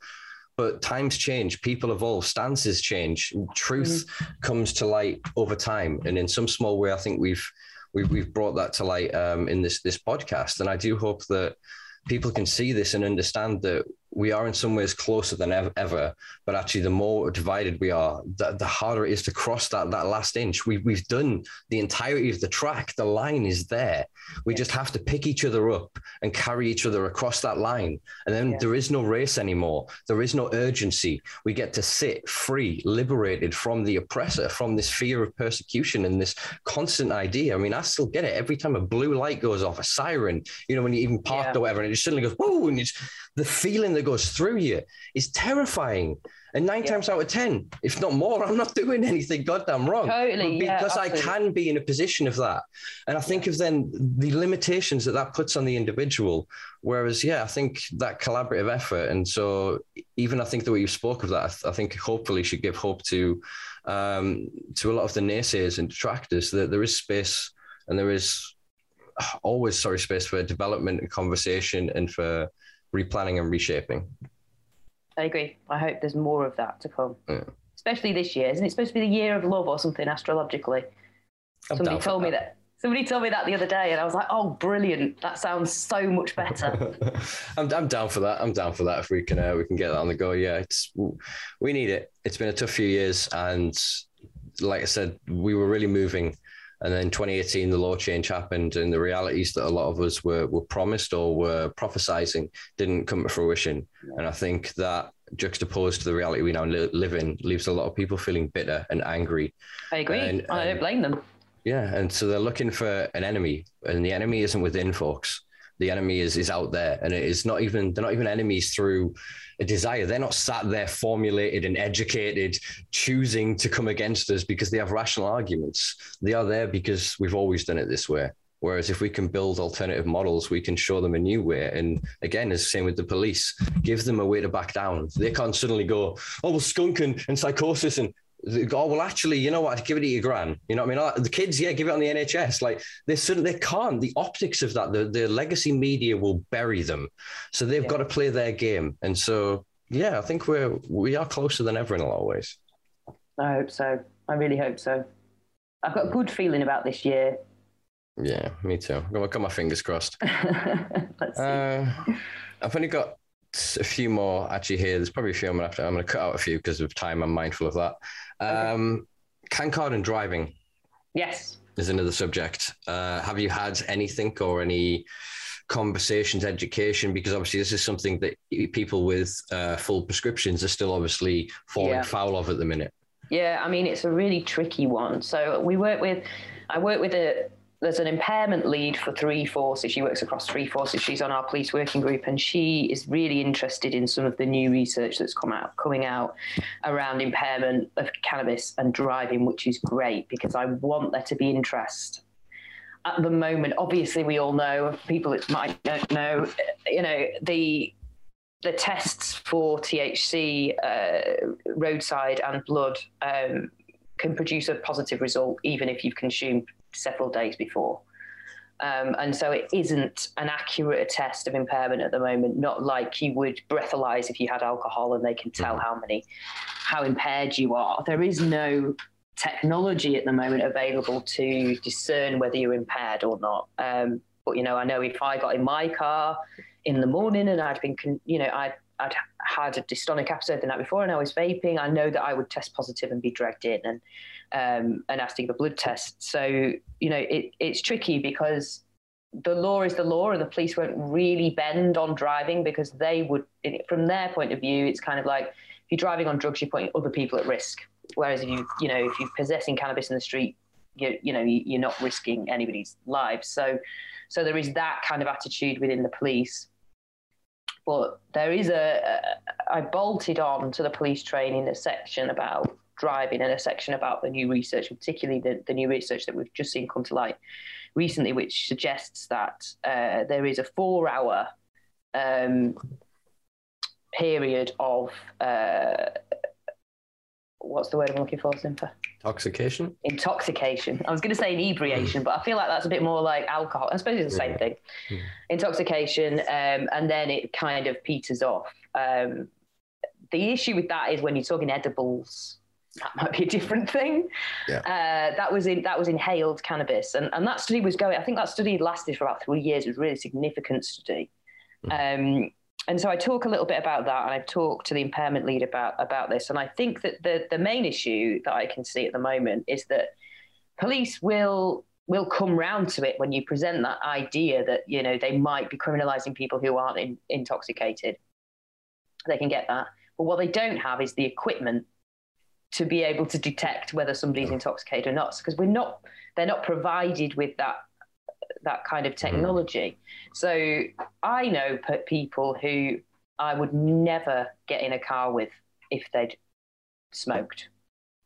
but times change, people evolve, stances change, truth mm-hmm. comes to light over time, and in some small way, I think we've we've, we've brought that to light um, in this this podcast, and I do hope that people can see this and understand that we are in some ways closer than ever, but actually the more divided we are, the, the harder it is to cross that that last inch. We, we've done the entirety of the track. The line is there. We yeah. just have to pick each other up and carry each other across that line. And then yeah. there is no race anymore. There is no urgency. We get to sit free, liberated from the oppressor, from this fear of persecution and this constant idea. I mean, I still get it every time a blue light goes off, a siren, you know, when you even parked yeah. or whatever, and it just suddenly goes, whoa, and it's the feeling that goes through you is terrifying. And nine yeah. times out of 10, if not more, I'm not doing anything goddamn wrong. Totally. because yeah, I can be in a position of that. And I think of then the limitations that that puts on the individual. Whereas, yeah, I think that collaborative effort. And so, even I think the way you spoke of that, I, think hopefully should give hope to um, to a lot of the naysayers and detractors that there is space and there is always sorry space for development and conversation and for replanning and reshaping. I agree. I hope there's more of that to come. Yeah. Especially this year. Isn't it supposed to be the year of love or something astrologically? I'm somebody told me that. Somebody told me that the other day, and I was like, "Oh, brilliant! That sounds so much better." I'm, I'm down for that. I'm down for that. If we can, uh, we can get that on the go. Yeah, it's we need it. It's been a tough few years, and like I said, we were really moving and then 2018, the law change happened, and the realities that a lot of us were were promised or were prophesizing didn't come to fruition. And I think that juxtaposed to the reality we now li- live in leaves a lot of people feeling bitter and angry. I agree. And, I don't blame them. Yeah, and so they're looking for an enemy, and the enemy isn't within, folks. The enemy is is out there, and it is not even they're not even enemies through a desire. They're not sat there formulated and educated, choosing to come against us because they have rational arguments. They are there because we've always done it this way. Whereas if we can build alternative models, we can show them a new way. And again, it's the same with the police. Give them a way to back down. They can't suddenly go, oh, well, skunk and, and psychosis and oh well actually you know what? Give it to your gran. You know what i mean? The kids yeah give it on the nhs like they suddenly they can't. The optics of that the, the legacy media will bury them. So they've yeah. got to play their game. And so yeah i think we're we are closer than ever in a lot of ways. I hope so. I really hope so. I've got a good feeling about this year. Yeah me too. I've got my fingers crossed. Let's see. Uh, i've only got a few more actually here. There's probably a few I'm gonna, to, I'm gonna cut out a few because of time. I'm mindful of that. Um, okay. CanCard and driving. Yes. Is another subject. Uh, have you had anything or any conversations, education? Because obviously this is something that people with uh, full prescriptions are still obviously falling yeah. foul of at the minute. Yeah, I mean it's a really tricky one. So we work with, I work with a there's an impairment lead for three forces. She works across three forces. She's on our police working group, and she is really interested in some of the new research that's come out, coming out around impairment of cannabis and driving, which is great because I want there to be interest. At the moment, obviously, we all know people that might not know, you know, the the tests for THC, uh, roadside and blood um, can produce a positive result even if you've consumed several days before. Um, and so it isn't an accurate test of impairment at the moment, not like you would breathalyze if you had alcohol and they can tell mm-hmm. how many, how impaired you are. There is no technology at the moment available to discern whether you're impaired or not. Um, but, you know, I know if I got in my car in the morning and I'd been, you know, I'd, I'd had a dystonic episode the night before and I was vaping, I know that I would test positive and be dragged in. And um, and asking for blood tests. So you know it, it's tricky because the law is the law, and the police won't really bend on driving because they would, from their point of view, it's kind of like if you're driving on drugs, you're putting other people at risk. Whereas if you you know if you're possessing cannabis in the street, you you know you're not risking anybody's lives. So so there is that kind of attitude within the police. But there is a, a I bolted on to the police training a section about driving in a section about the new research, particularly the, the new research that we've just seen come to light recently, which suggests that uh, there is a four hour um, period of uh, what's the word I'm looking for, Simpa? Intoxication. Intoxication. I was going to say inebriation, but I feel like that's a bit more like alcohol. I suppose it's the same thing. Mm. Intoxication, um, and then it kind of peters off. Um, the issue with that is when you're talking edibles, that might be a different thing. Yeah. Uh, that was in that was inhaled cannabis, and and that study was going. I think that study lasted for about three years. It was a really significant study. Mm. Um, and so I talk a little bit about that, and I've talked to the impairment lead about about this. And I think that the the main issue that I can see at the moment is that police will will come round to it when you present that idea that you know they might be criminalising people who aren't in, intoxicated. They can get that, but what they don't have is the equipment to be able to detect whether somebody's intoxicated or not because we're not they're not provided with that that kind of mm-hmm. technology mm. so i know people who i would never get in a car with if they'd smoked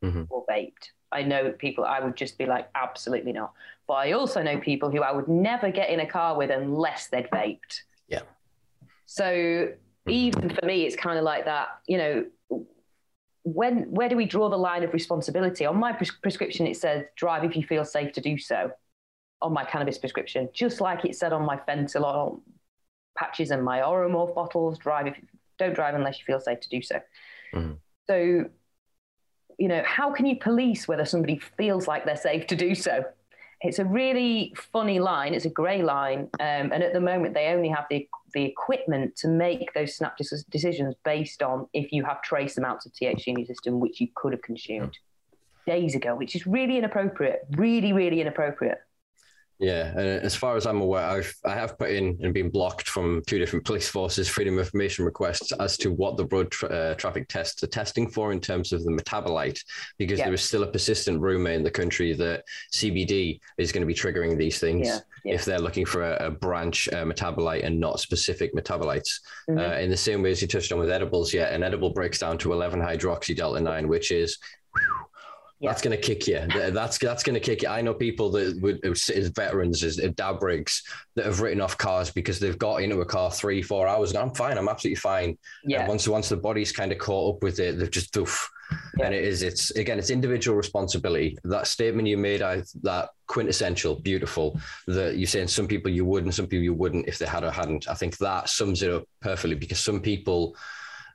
mm-hmm. or vaped. I know people I would just be like, absolutely not. But I also know people who I would never get in a car with unless they'd vaped. Yeah. So even for me, it's kind of like that, you know, when where do we draw the line of responsibility? On my pres- prescription, it says drive if you feel safe to do so. On my cannabis prescription, just like it said on my fentanyl patches and my Oromorph bottles, drive if don't drive unless you feel safe to do so. Mm-hmm. So you know, how can you police whether somebody feels like they're safe to do so? It's a really funny line. It's a grey line, um, and at the moment they only have the the equipment to make those snap decisions based on if you have trace amounts of THC in your system, which you could have consumed days ago, which is really inappropriate. Really, really inappropriate. Yeah, and as far as I'm aware, I've I have put in and been blocked from two different police forces freedom of information requests as to what the road tra- uh, traffic tests are testing for in terms of the metabolite, because yeah. there is still a persistent rumor in the country that CBD is going to be triggering these things yeah. Yeah. if they're looking for a, a branch uh, metabolite and not specific metabolites. Mm-hmm. Uh, in the same way as you touched on with edibles, yeah, an edible breaks down to 11 hydroxy delta 9, which is whew, yeah. That's going to kick you. That's that's going to kick you. I know people that would as veterans, as dab rigs, that have written off cars because they've got into a car three, four hours, and I'm fine. I'm absolutely fine. Yeah. And once once the body's kind of caught up with it, they've just doof. Yeah. And it is. It's again. It's individual responsibility. That statement you made, I that quintessential, beautiful. That you're saying some people you would and some people you wouldn't if they had or hadn't. I think that sums it up perfectly because some people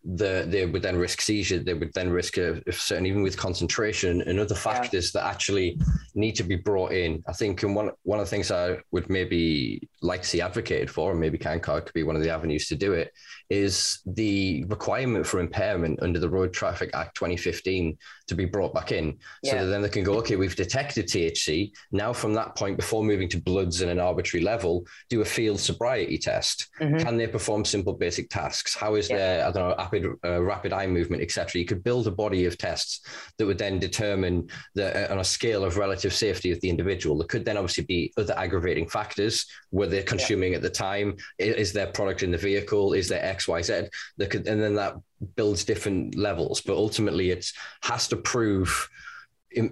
the, they would then risk seizure. They would then risk a, a certain, even with concentration and other factors yeah. that actually need to be brought in. I think, and one one of the things I would maybe like to see advocated for, and maybe CanCard could be one of the avenues to do it, is the requirement for impairment under the Road Traffic Act 2015 to be brought back in, yeah. so that then they can go, okay, we've detected THC. Now, from that point, before moving to bloods in an arbitrary level, do a field sobriety test. Mm-hmm. Can they perform simple basic tasks? How is yeah. their I don't know rapid uh, rapid eye movement, etc. You could build a body of tests that would then determine the uh, on a scale of relative safety of the individual. There could then obviously be other aggravating factors. Were they consuming yeah. at the time? Is, is their product in the vehicle? Is there X, Y, Z? Could, and then that builds different levels. But ultimately, it has to prove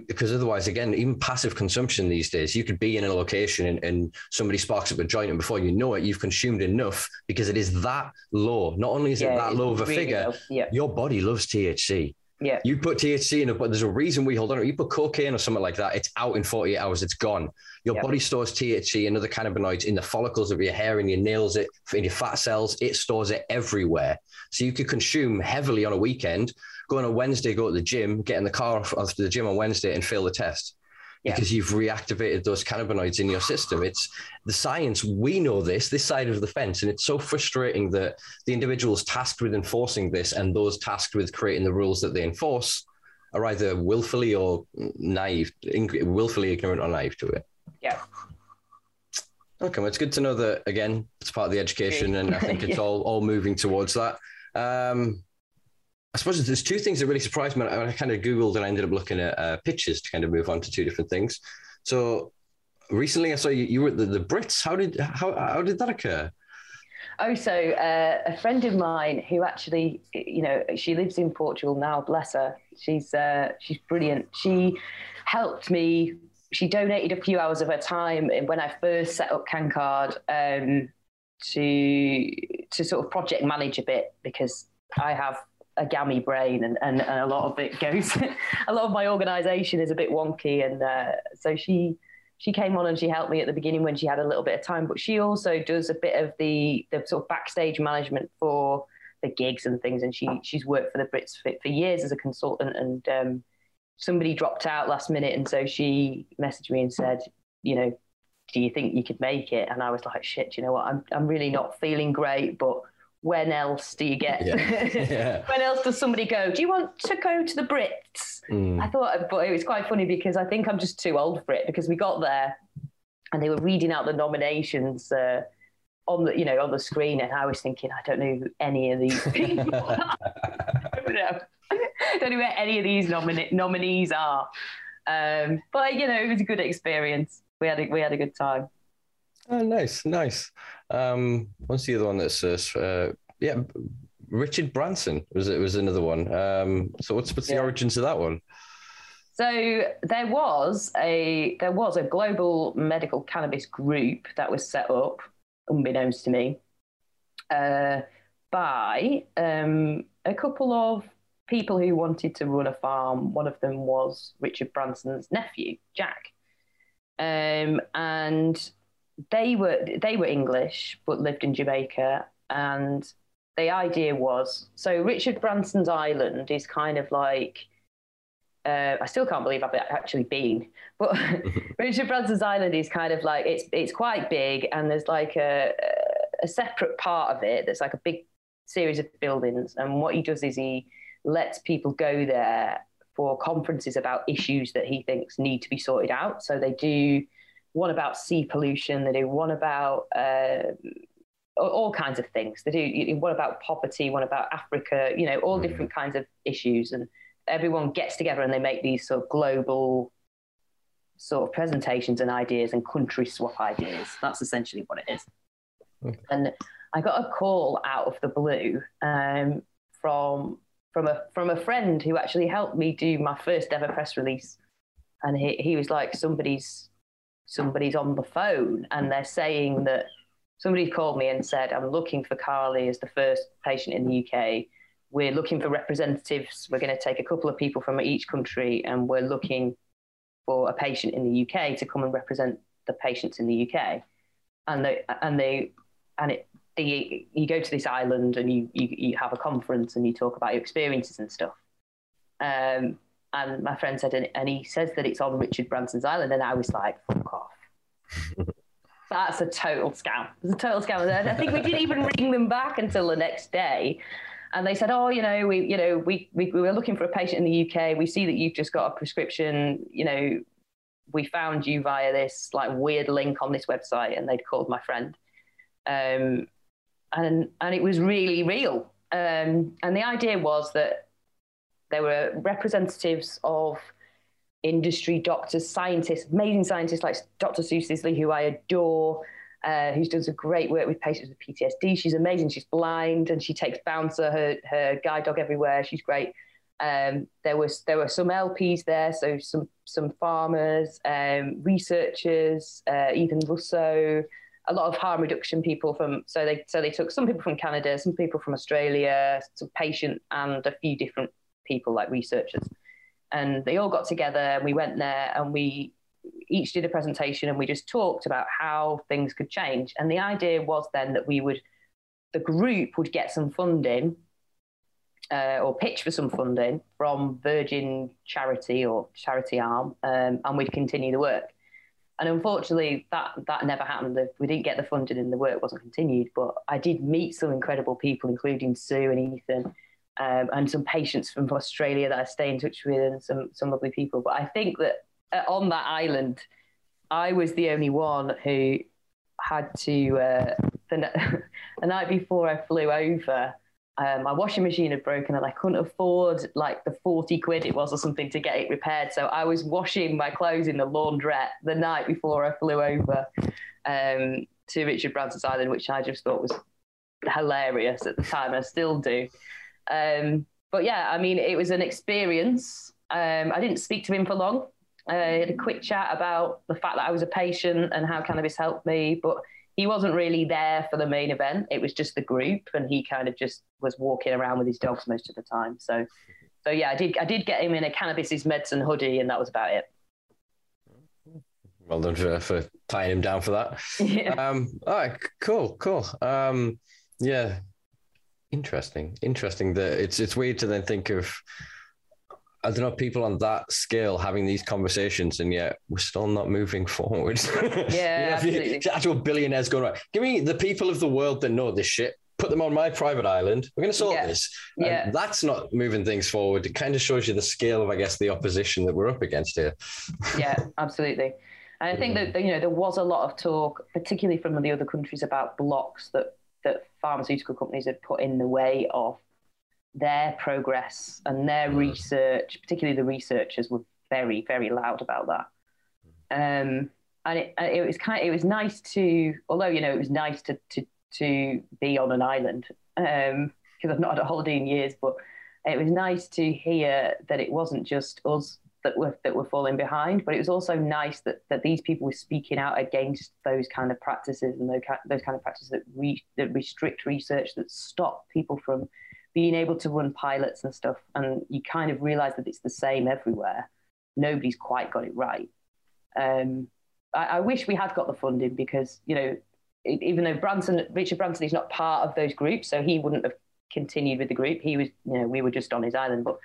because otherwise, again, even passive consumption these days, you could be in a location and, and, somebody sparks up a joint, and before you know it, you've consumed enough because it is that low. Not only is yeah, it that low of a really figure, yeah. your body loves THC. Yeah. You put THC in it, but there's a reason we hold on. You put cocaine or something like that, it's out in 48 hours, it's gone. Your yeah. body stores THC and other cannabinoids in the follicles of your hair and your nails, it in your fat cells, it stores it everywhere. So you could consume heavily on a weekend go on a Wednesday, go to the gym, get in the car after the gym on Wednesday and fail the test. Yeah. Because you've reactivated those cannabinoids in your system. It's the science. We know this, this side of the fence. And it's so frustrating that the individuals tasked with enforcing this and those tasked with creating the rules that they enforce are either willfully or naive, willfully ignorant or naive to it. Yeah. Okay, well, it's good to know that again. It's part of the education, and I think it's all all moving towards that. Um, I suppose there's two things that really surprised me. I kind of Googled and I ended up looking at uh, pictures to kind of move on to two different things. So recently I saw you, you were the, the Brits. How did, how, how did that occur? Oh, so uh, a friend of mine who actually, you know, she lives in Portugal now. Bless her. She's uh, she's brilliant. She helped me. She donated a few hours of her time when I first set up CanCard um, to to sort of project manage a bit because I have a gammy brain and, and, and, a lot of it goes a lot of my organization is a bit wonky and uh, so she she came on and she helped me at the beginning when she had a little bit of time but she also does a bit of the the sort of backstage management for the gigs and things and she she's worked for the brits for, for years as a consultant and um, somebody dropped out last minute and so she messaged me and said you know do you think you could make it? And i was like shit you know what? I'm, I'm really not feeling great but when else do you get yeah. Yeah. when else does somebody go do you want to go to the brits mm. i thought but it was quite funny because i think i'm just too old for it because we got there and they were reading out the nominations uh, on the you know on the screen and i was thinking i don't know who any of these people are. I don't know I don't know where any of these nomina- nominees are um, but you know it was a good experience we had a, we had a good time Oh, nice, nice. Um, what's the other one that's uh, yeah, Richard Branson was it was another one. Um, so what's what's the yeah. origins of that one? So there was a there was a global medical cannabis group that was set up, unbeknownst to me, uh, by um, a couple of people who wanted to run a farm. One of them was Richard Branson's nephew, Jack, um, and they were they were English but lived in Jamaica, and the idea was so Richard Branson's island is kind of like uh, I still can't believe I've actually been, but Richard Branson's Island is kind of like it's it's quite big, and there's like a a separate part of it that's like a big series of buildings. And what he does is he lets people go there for conferences about issues that he thinks need to be sorted out. So they do one about sea pollution, they do one about uh, all kinds of things. They do one about poverty, one about Africa, you know, all mm. different kinds of issues and everyone gets together and they make these sort of global sort of presentations and ideas and country swap ideas. That's essentially what it is. Okay. And I got a call out of the blue um, from from a from a friend who actually helped me do my first ever press release, and he he was like somebody's somebody's on the phone and they're saying that somebody called me and said I'm looking for Carly as the first patient in the UK we're looking for representatives. We're going to take a couple of people from each country, and we're looking for a patient in the UK to come and represent the patients in the UK. And they and they and it the, you go to this island and you, you you have a conference and you talk about your experiences and stuff. Um, and my friend said, and, and he says that it's on Richard Branson's island, and I was like, fuck off. That's a total scam. It's a total scam. And I think we didn't even ring them back until the next day and they said, "Oh, you know, we, you know, we, we, we were looking for a patient in the UK. We see that you've just got a prescription. You know, we found you via this like weird link on this website." And they'd called my friend, um, and and it was really real. Um, and the idea was that there were representatives of industry, doctors, scientists, amazing scientists like Dr. Sue Sisley, who I adore uh, who does a great work with patients with PTSD. She's amazing. She's blind and she takes Bouncer, her, her guide dog, everywhere. She's great. Um, there was there were some LPs there, so some some farmers, um, researchers, uh, Ethan Russo, a lot of harm reduction people from. So they so they took some people from Canada, some people from Australia, some patient, and a few different people like researchers, and they all got together and we went there and we each did a presentation and we just talked about how things could change. And the idea was then that we would, the group would get some funding uh, or pitch for some funding from Virgin Charity or Charity Arm, um, and we'd continue the work. And unfortunately, that that never happened. We didn't get the funding, and the work wasn't continued. But I did meet some incredible people, including Sue and Ethan, um, and some patients from Australia that I stay in touch with, and some some lovely people. But I think that uh, on that island, I was the only one who had to uh, the, the night before I flew over. Um, my washing machine had broken and I couldn't afford like the 40 quid it was or something to get it repaired. So I was washing my clothes in the laundrette the night before I flew over um, to Richard Branson's Island, which I just thought was hilarious at the time. I still do. Um, but yeah, I mean, it was an experience. Um, I didn't speak to him for long. I had a quick chat about the fact that I was a patient and how cannabis helped me, but he wasn't really there for the main event. It was just the group, and he kind of just was walking around with his dogs most of the time. So, so yeah, I did I did get him in a cannabis is medicine hoodie, and that was about it. Well done for, for tying him down for that. Yeah. Um, all right, cool, cool. Um, yeah, interesting, interesting. That it's it's weird to then think of I don't know, people on that scale having these conversations, and yet we're still not moving forward. Yeah, you know, absolutely. Actual billionaires going right. Give me the people of the world that know this shit. Put them on my private island. We're going to solve yeah. this. Yeah, and that's not moving things forward. It kind of shows you the scale of, I guess, the opposition that we're up against here. yeah, absolutely. And I think that you know there was a lot of talk, particularly from the other countries, about blocks that that pharmaceutical companies had put in the way of their progress and their mm. research, particularly the researchers, were very, very loud about that. Um, and it, it was kind of, it was nice to, although you know it was nice to to to be on an island. Um, because I've not had a holiday in years, but it was nice to hear that it wasn't just us that were that were falling behind, but it was also nice that, that these people were speaking out against those kind of practices and those, those kind of practices that, re, that restrict research, that stop people from being able to run pilots and stuff. And you kind of realize that it's the same everywhere. Nobody's quite got it right. Um, I, I, wish we had got the funding because, you know, even though Branson, Richard Branson is not part of those groups, so he wouldn't have continued with the group. He was, you know, we were just on his island, but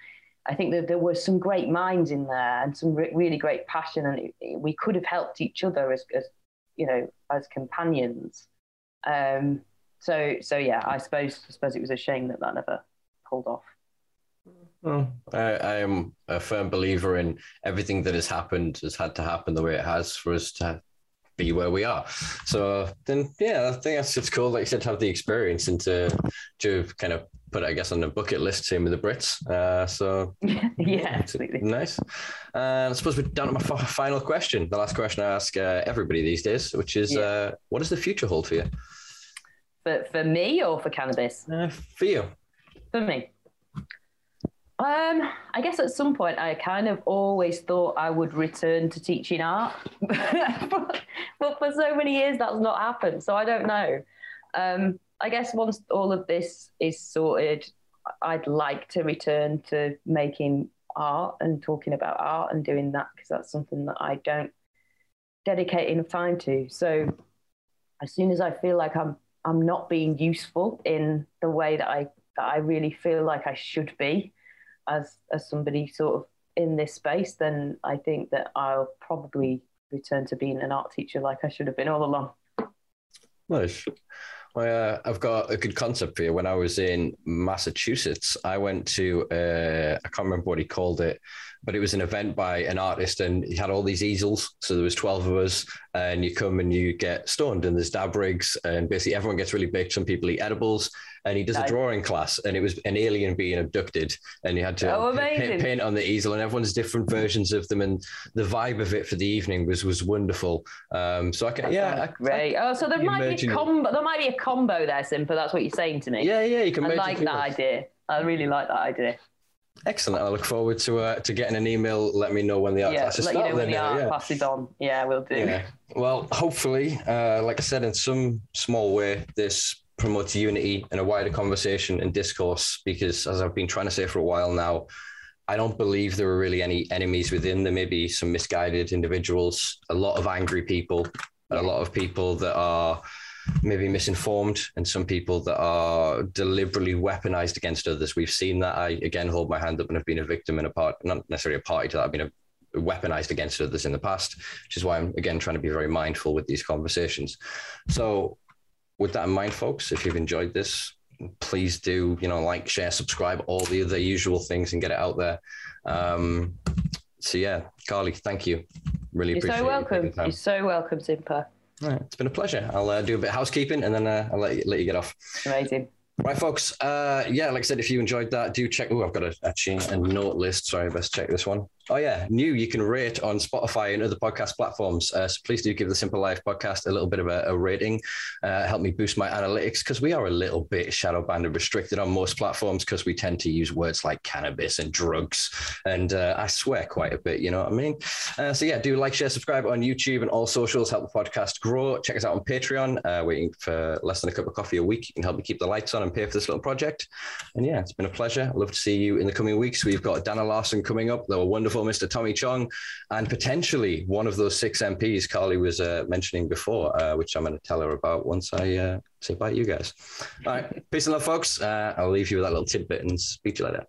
I think that there were some great minds in there and some re- really great passion, and it, it, we could have helped each other as, as you know, as companions. Um, so, so yeah, I suppose I suppose it was a shame that that never pulled off. Well, I, I am a firm believer in everything that has happened has had to happen the way it has for us to be where we are. So then, yeah, I think that's it's cool. Like you said, to have the experience and to to kind of put I guess, on the bucket list. Same with the Brits. Uh, so yeah, absolutely nice. And I suppose we're down to my f- final question. The last question I ask uh, everybody these days, which is, yeah. uh, what does the future hold for you? For for me or for cannabis? Uh, for you. For me. Um, I guess at some point I kind of always thought I would return to teaching art, but, but, for so many years that's not happened. So I don't know. Um, I guess once all of this is sorted, I'd like to return to making art and talking about art and doing that because that's something that I don't dedicate enough time to. So as soon as I feel like I'm I'm not being useful in the way that I that I really feel like I should be, as as somebody sort of in this space, then I think that I'll probably return to being an art teacher like I should have been all along. Nice. Well, uh, I've got a good concept for you. When I was in Massachusetts, I went to, uh, I can't remember what he called it, but it was an event by an artist and he had all these easels. So there was 12 of us and you come and you get stoned and there's dab rigs and basically everyone gets really big. Some people eat edibles and he does a drawing class and it was an alien being abducted and you had to oh, paint, paint, on the easel and everyone's different versions of them and the vibe of it for the evening was was wonderful. Um, so I can, yeah. I, great. I, oh, so there might be a combo, there might be a combo there, Simpa. That's what you're saying to me. Yeah, yeah. You can I like that idea. I really like that idea. Excellent. I look forward to uh, to getting an email. Let me know when the art yeah, classes let start. You know when the art yeah. passes on. Yeah, we'll do. Yeah. Well, hopefully, uh, like I said, in some small way, this promotes unity and a wider conversation and discourse. Because as I've been trying to say for a while now, I don't believe there are really any enemies within. There may be some misguided individuals, a lot of angry people, a lot of people that are maybe misinformed and some people that are deliberately weaponized against others. We've seen that. I again hold my hand up and have been a victim in a part, not necessarily a party to that. I've been a, weaponized against others in the past, which is why I'm again trying to be very mindful with these conversations. So, with that in mind, folks, if you've enjoyed this, please do you know like, share, subscribe, all the other usual things, and get it out there. Um, so yeah, Carly, thank you. Really You're appreciate so welcome. You You're so welcome, Right, it's been a pleasure. I'll uh, do a bit of housekeeping and then uh, I'll let you, let you get off. Amazing. Right, folks. Uh, yeah, like I said, if you enjoyed that, do check. Oh, I've got a, actually a note list. Sorry, best check this one. Oh yeah, new. You can rate on Spotify and other podcast platforms. Uh, so please do give the Simpa Life podcast a little bit of a, a rating. Uh, help me boost my analytics because we are a little bit shadow banned and restricted on most platforms because we tend to use words like cannabis and drugs, and uh, I swear quite a bit. You know what I mean? Uh, so yeah, do like, share, subscribe on YouTube and all socials. Help the podcast grow. Check us out on Patreon. Uh, waiting for less than a cup of coffee a week. You can help me keep the lights on and pay for this little project. And yeah, it's been a pleasure. I'd love to see you in the coming weeks. We've got Dana Larsen coming up. They were wonderful Mr. Tommy Chong, and potentially one of those six MPs Carly was uh, mentioning before, uh, which I'm going to tell her about once I uh, say bye to you guys. All right. Peace and love, folks. Uh, I'll leave you with that little tidbit and speak to you later.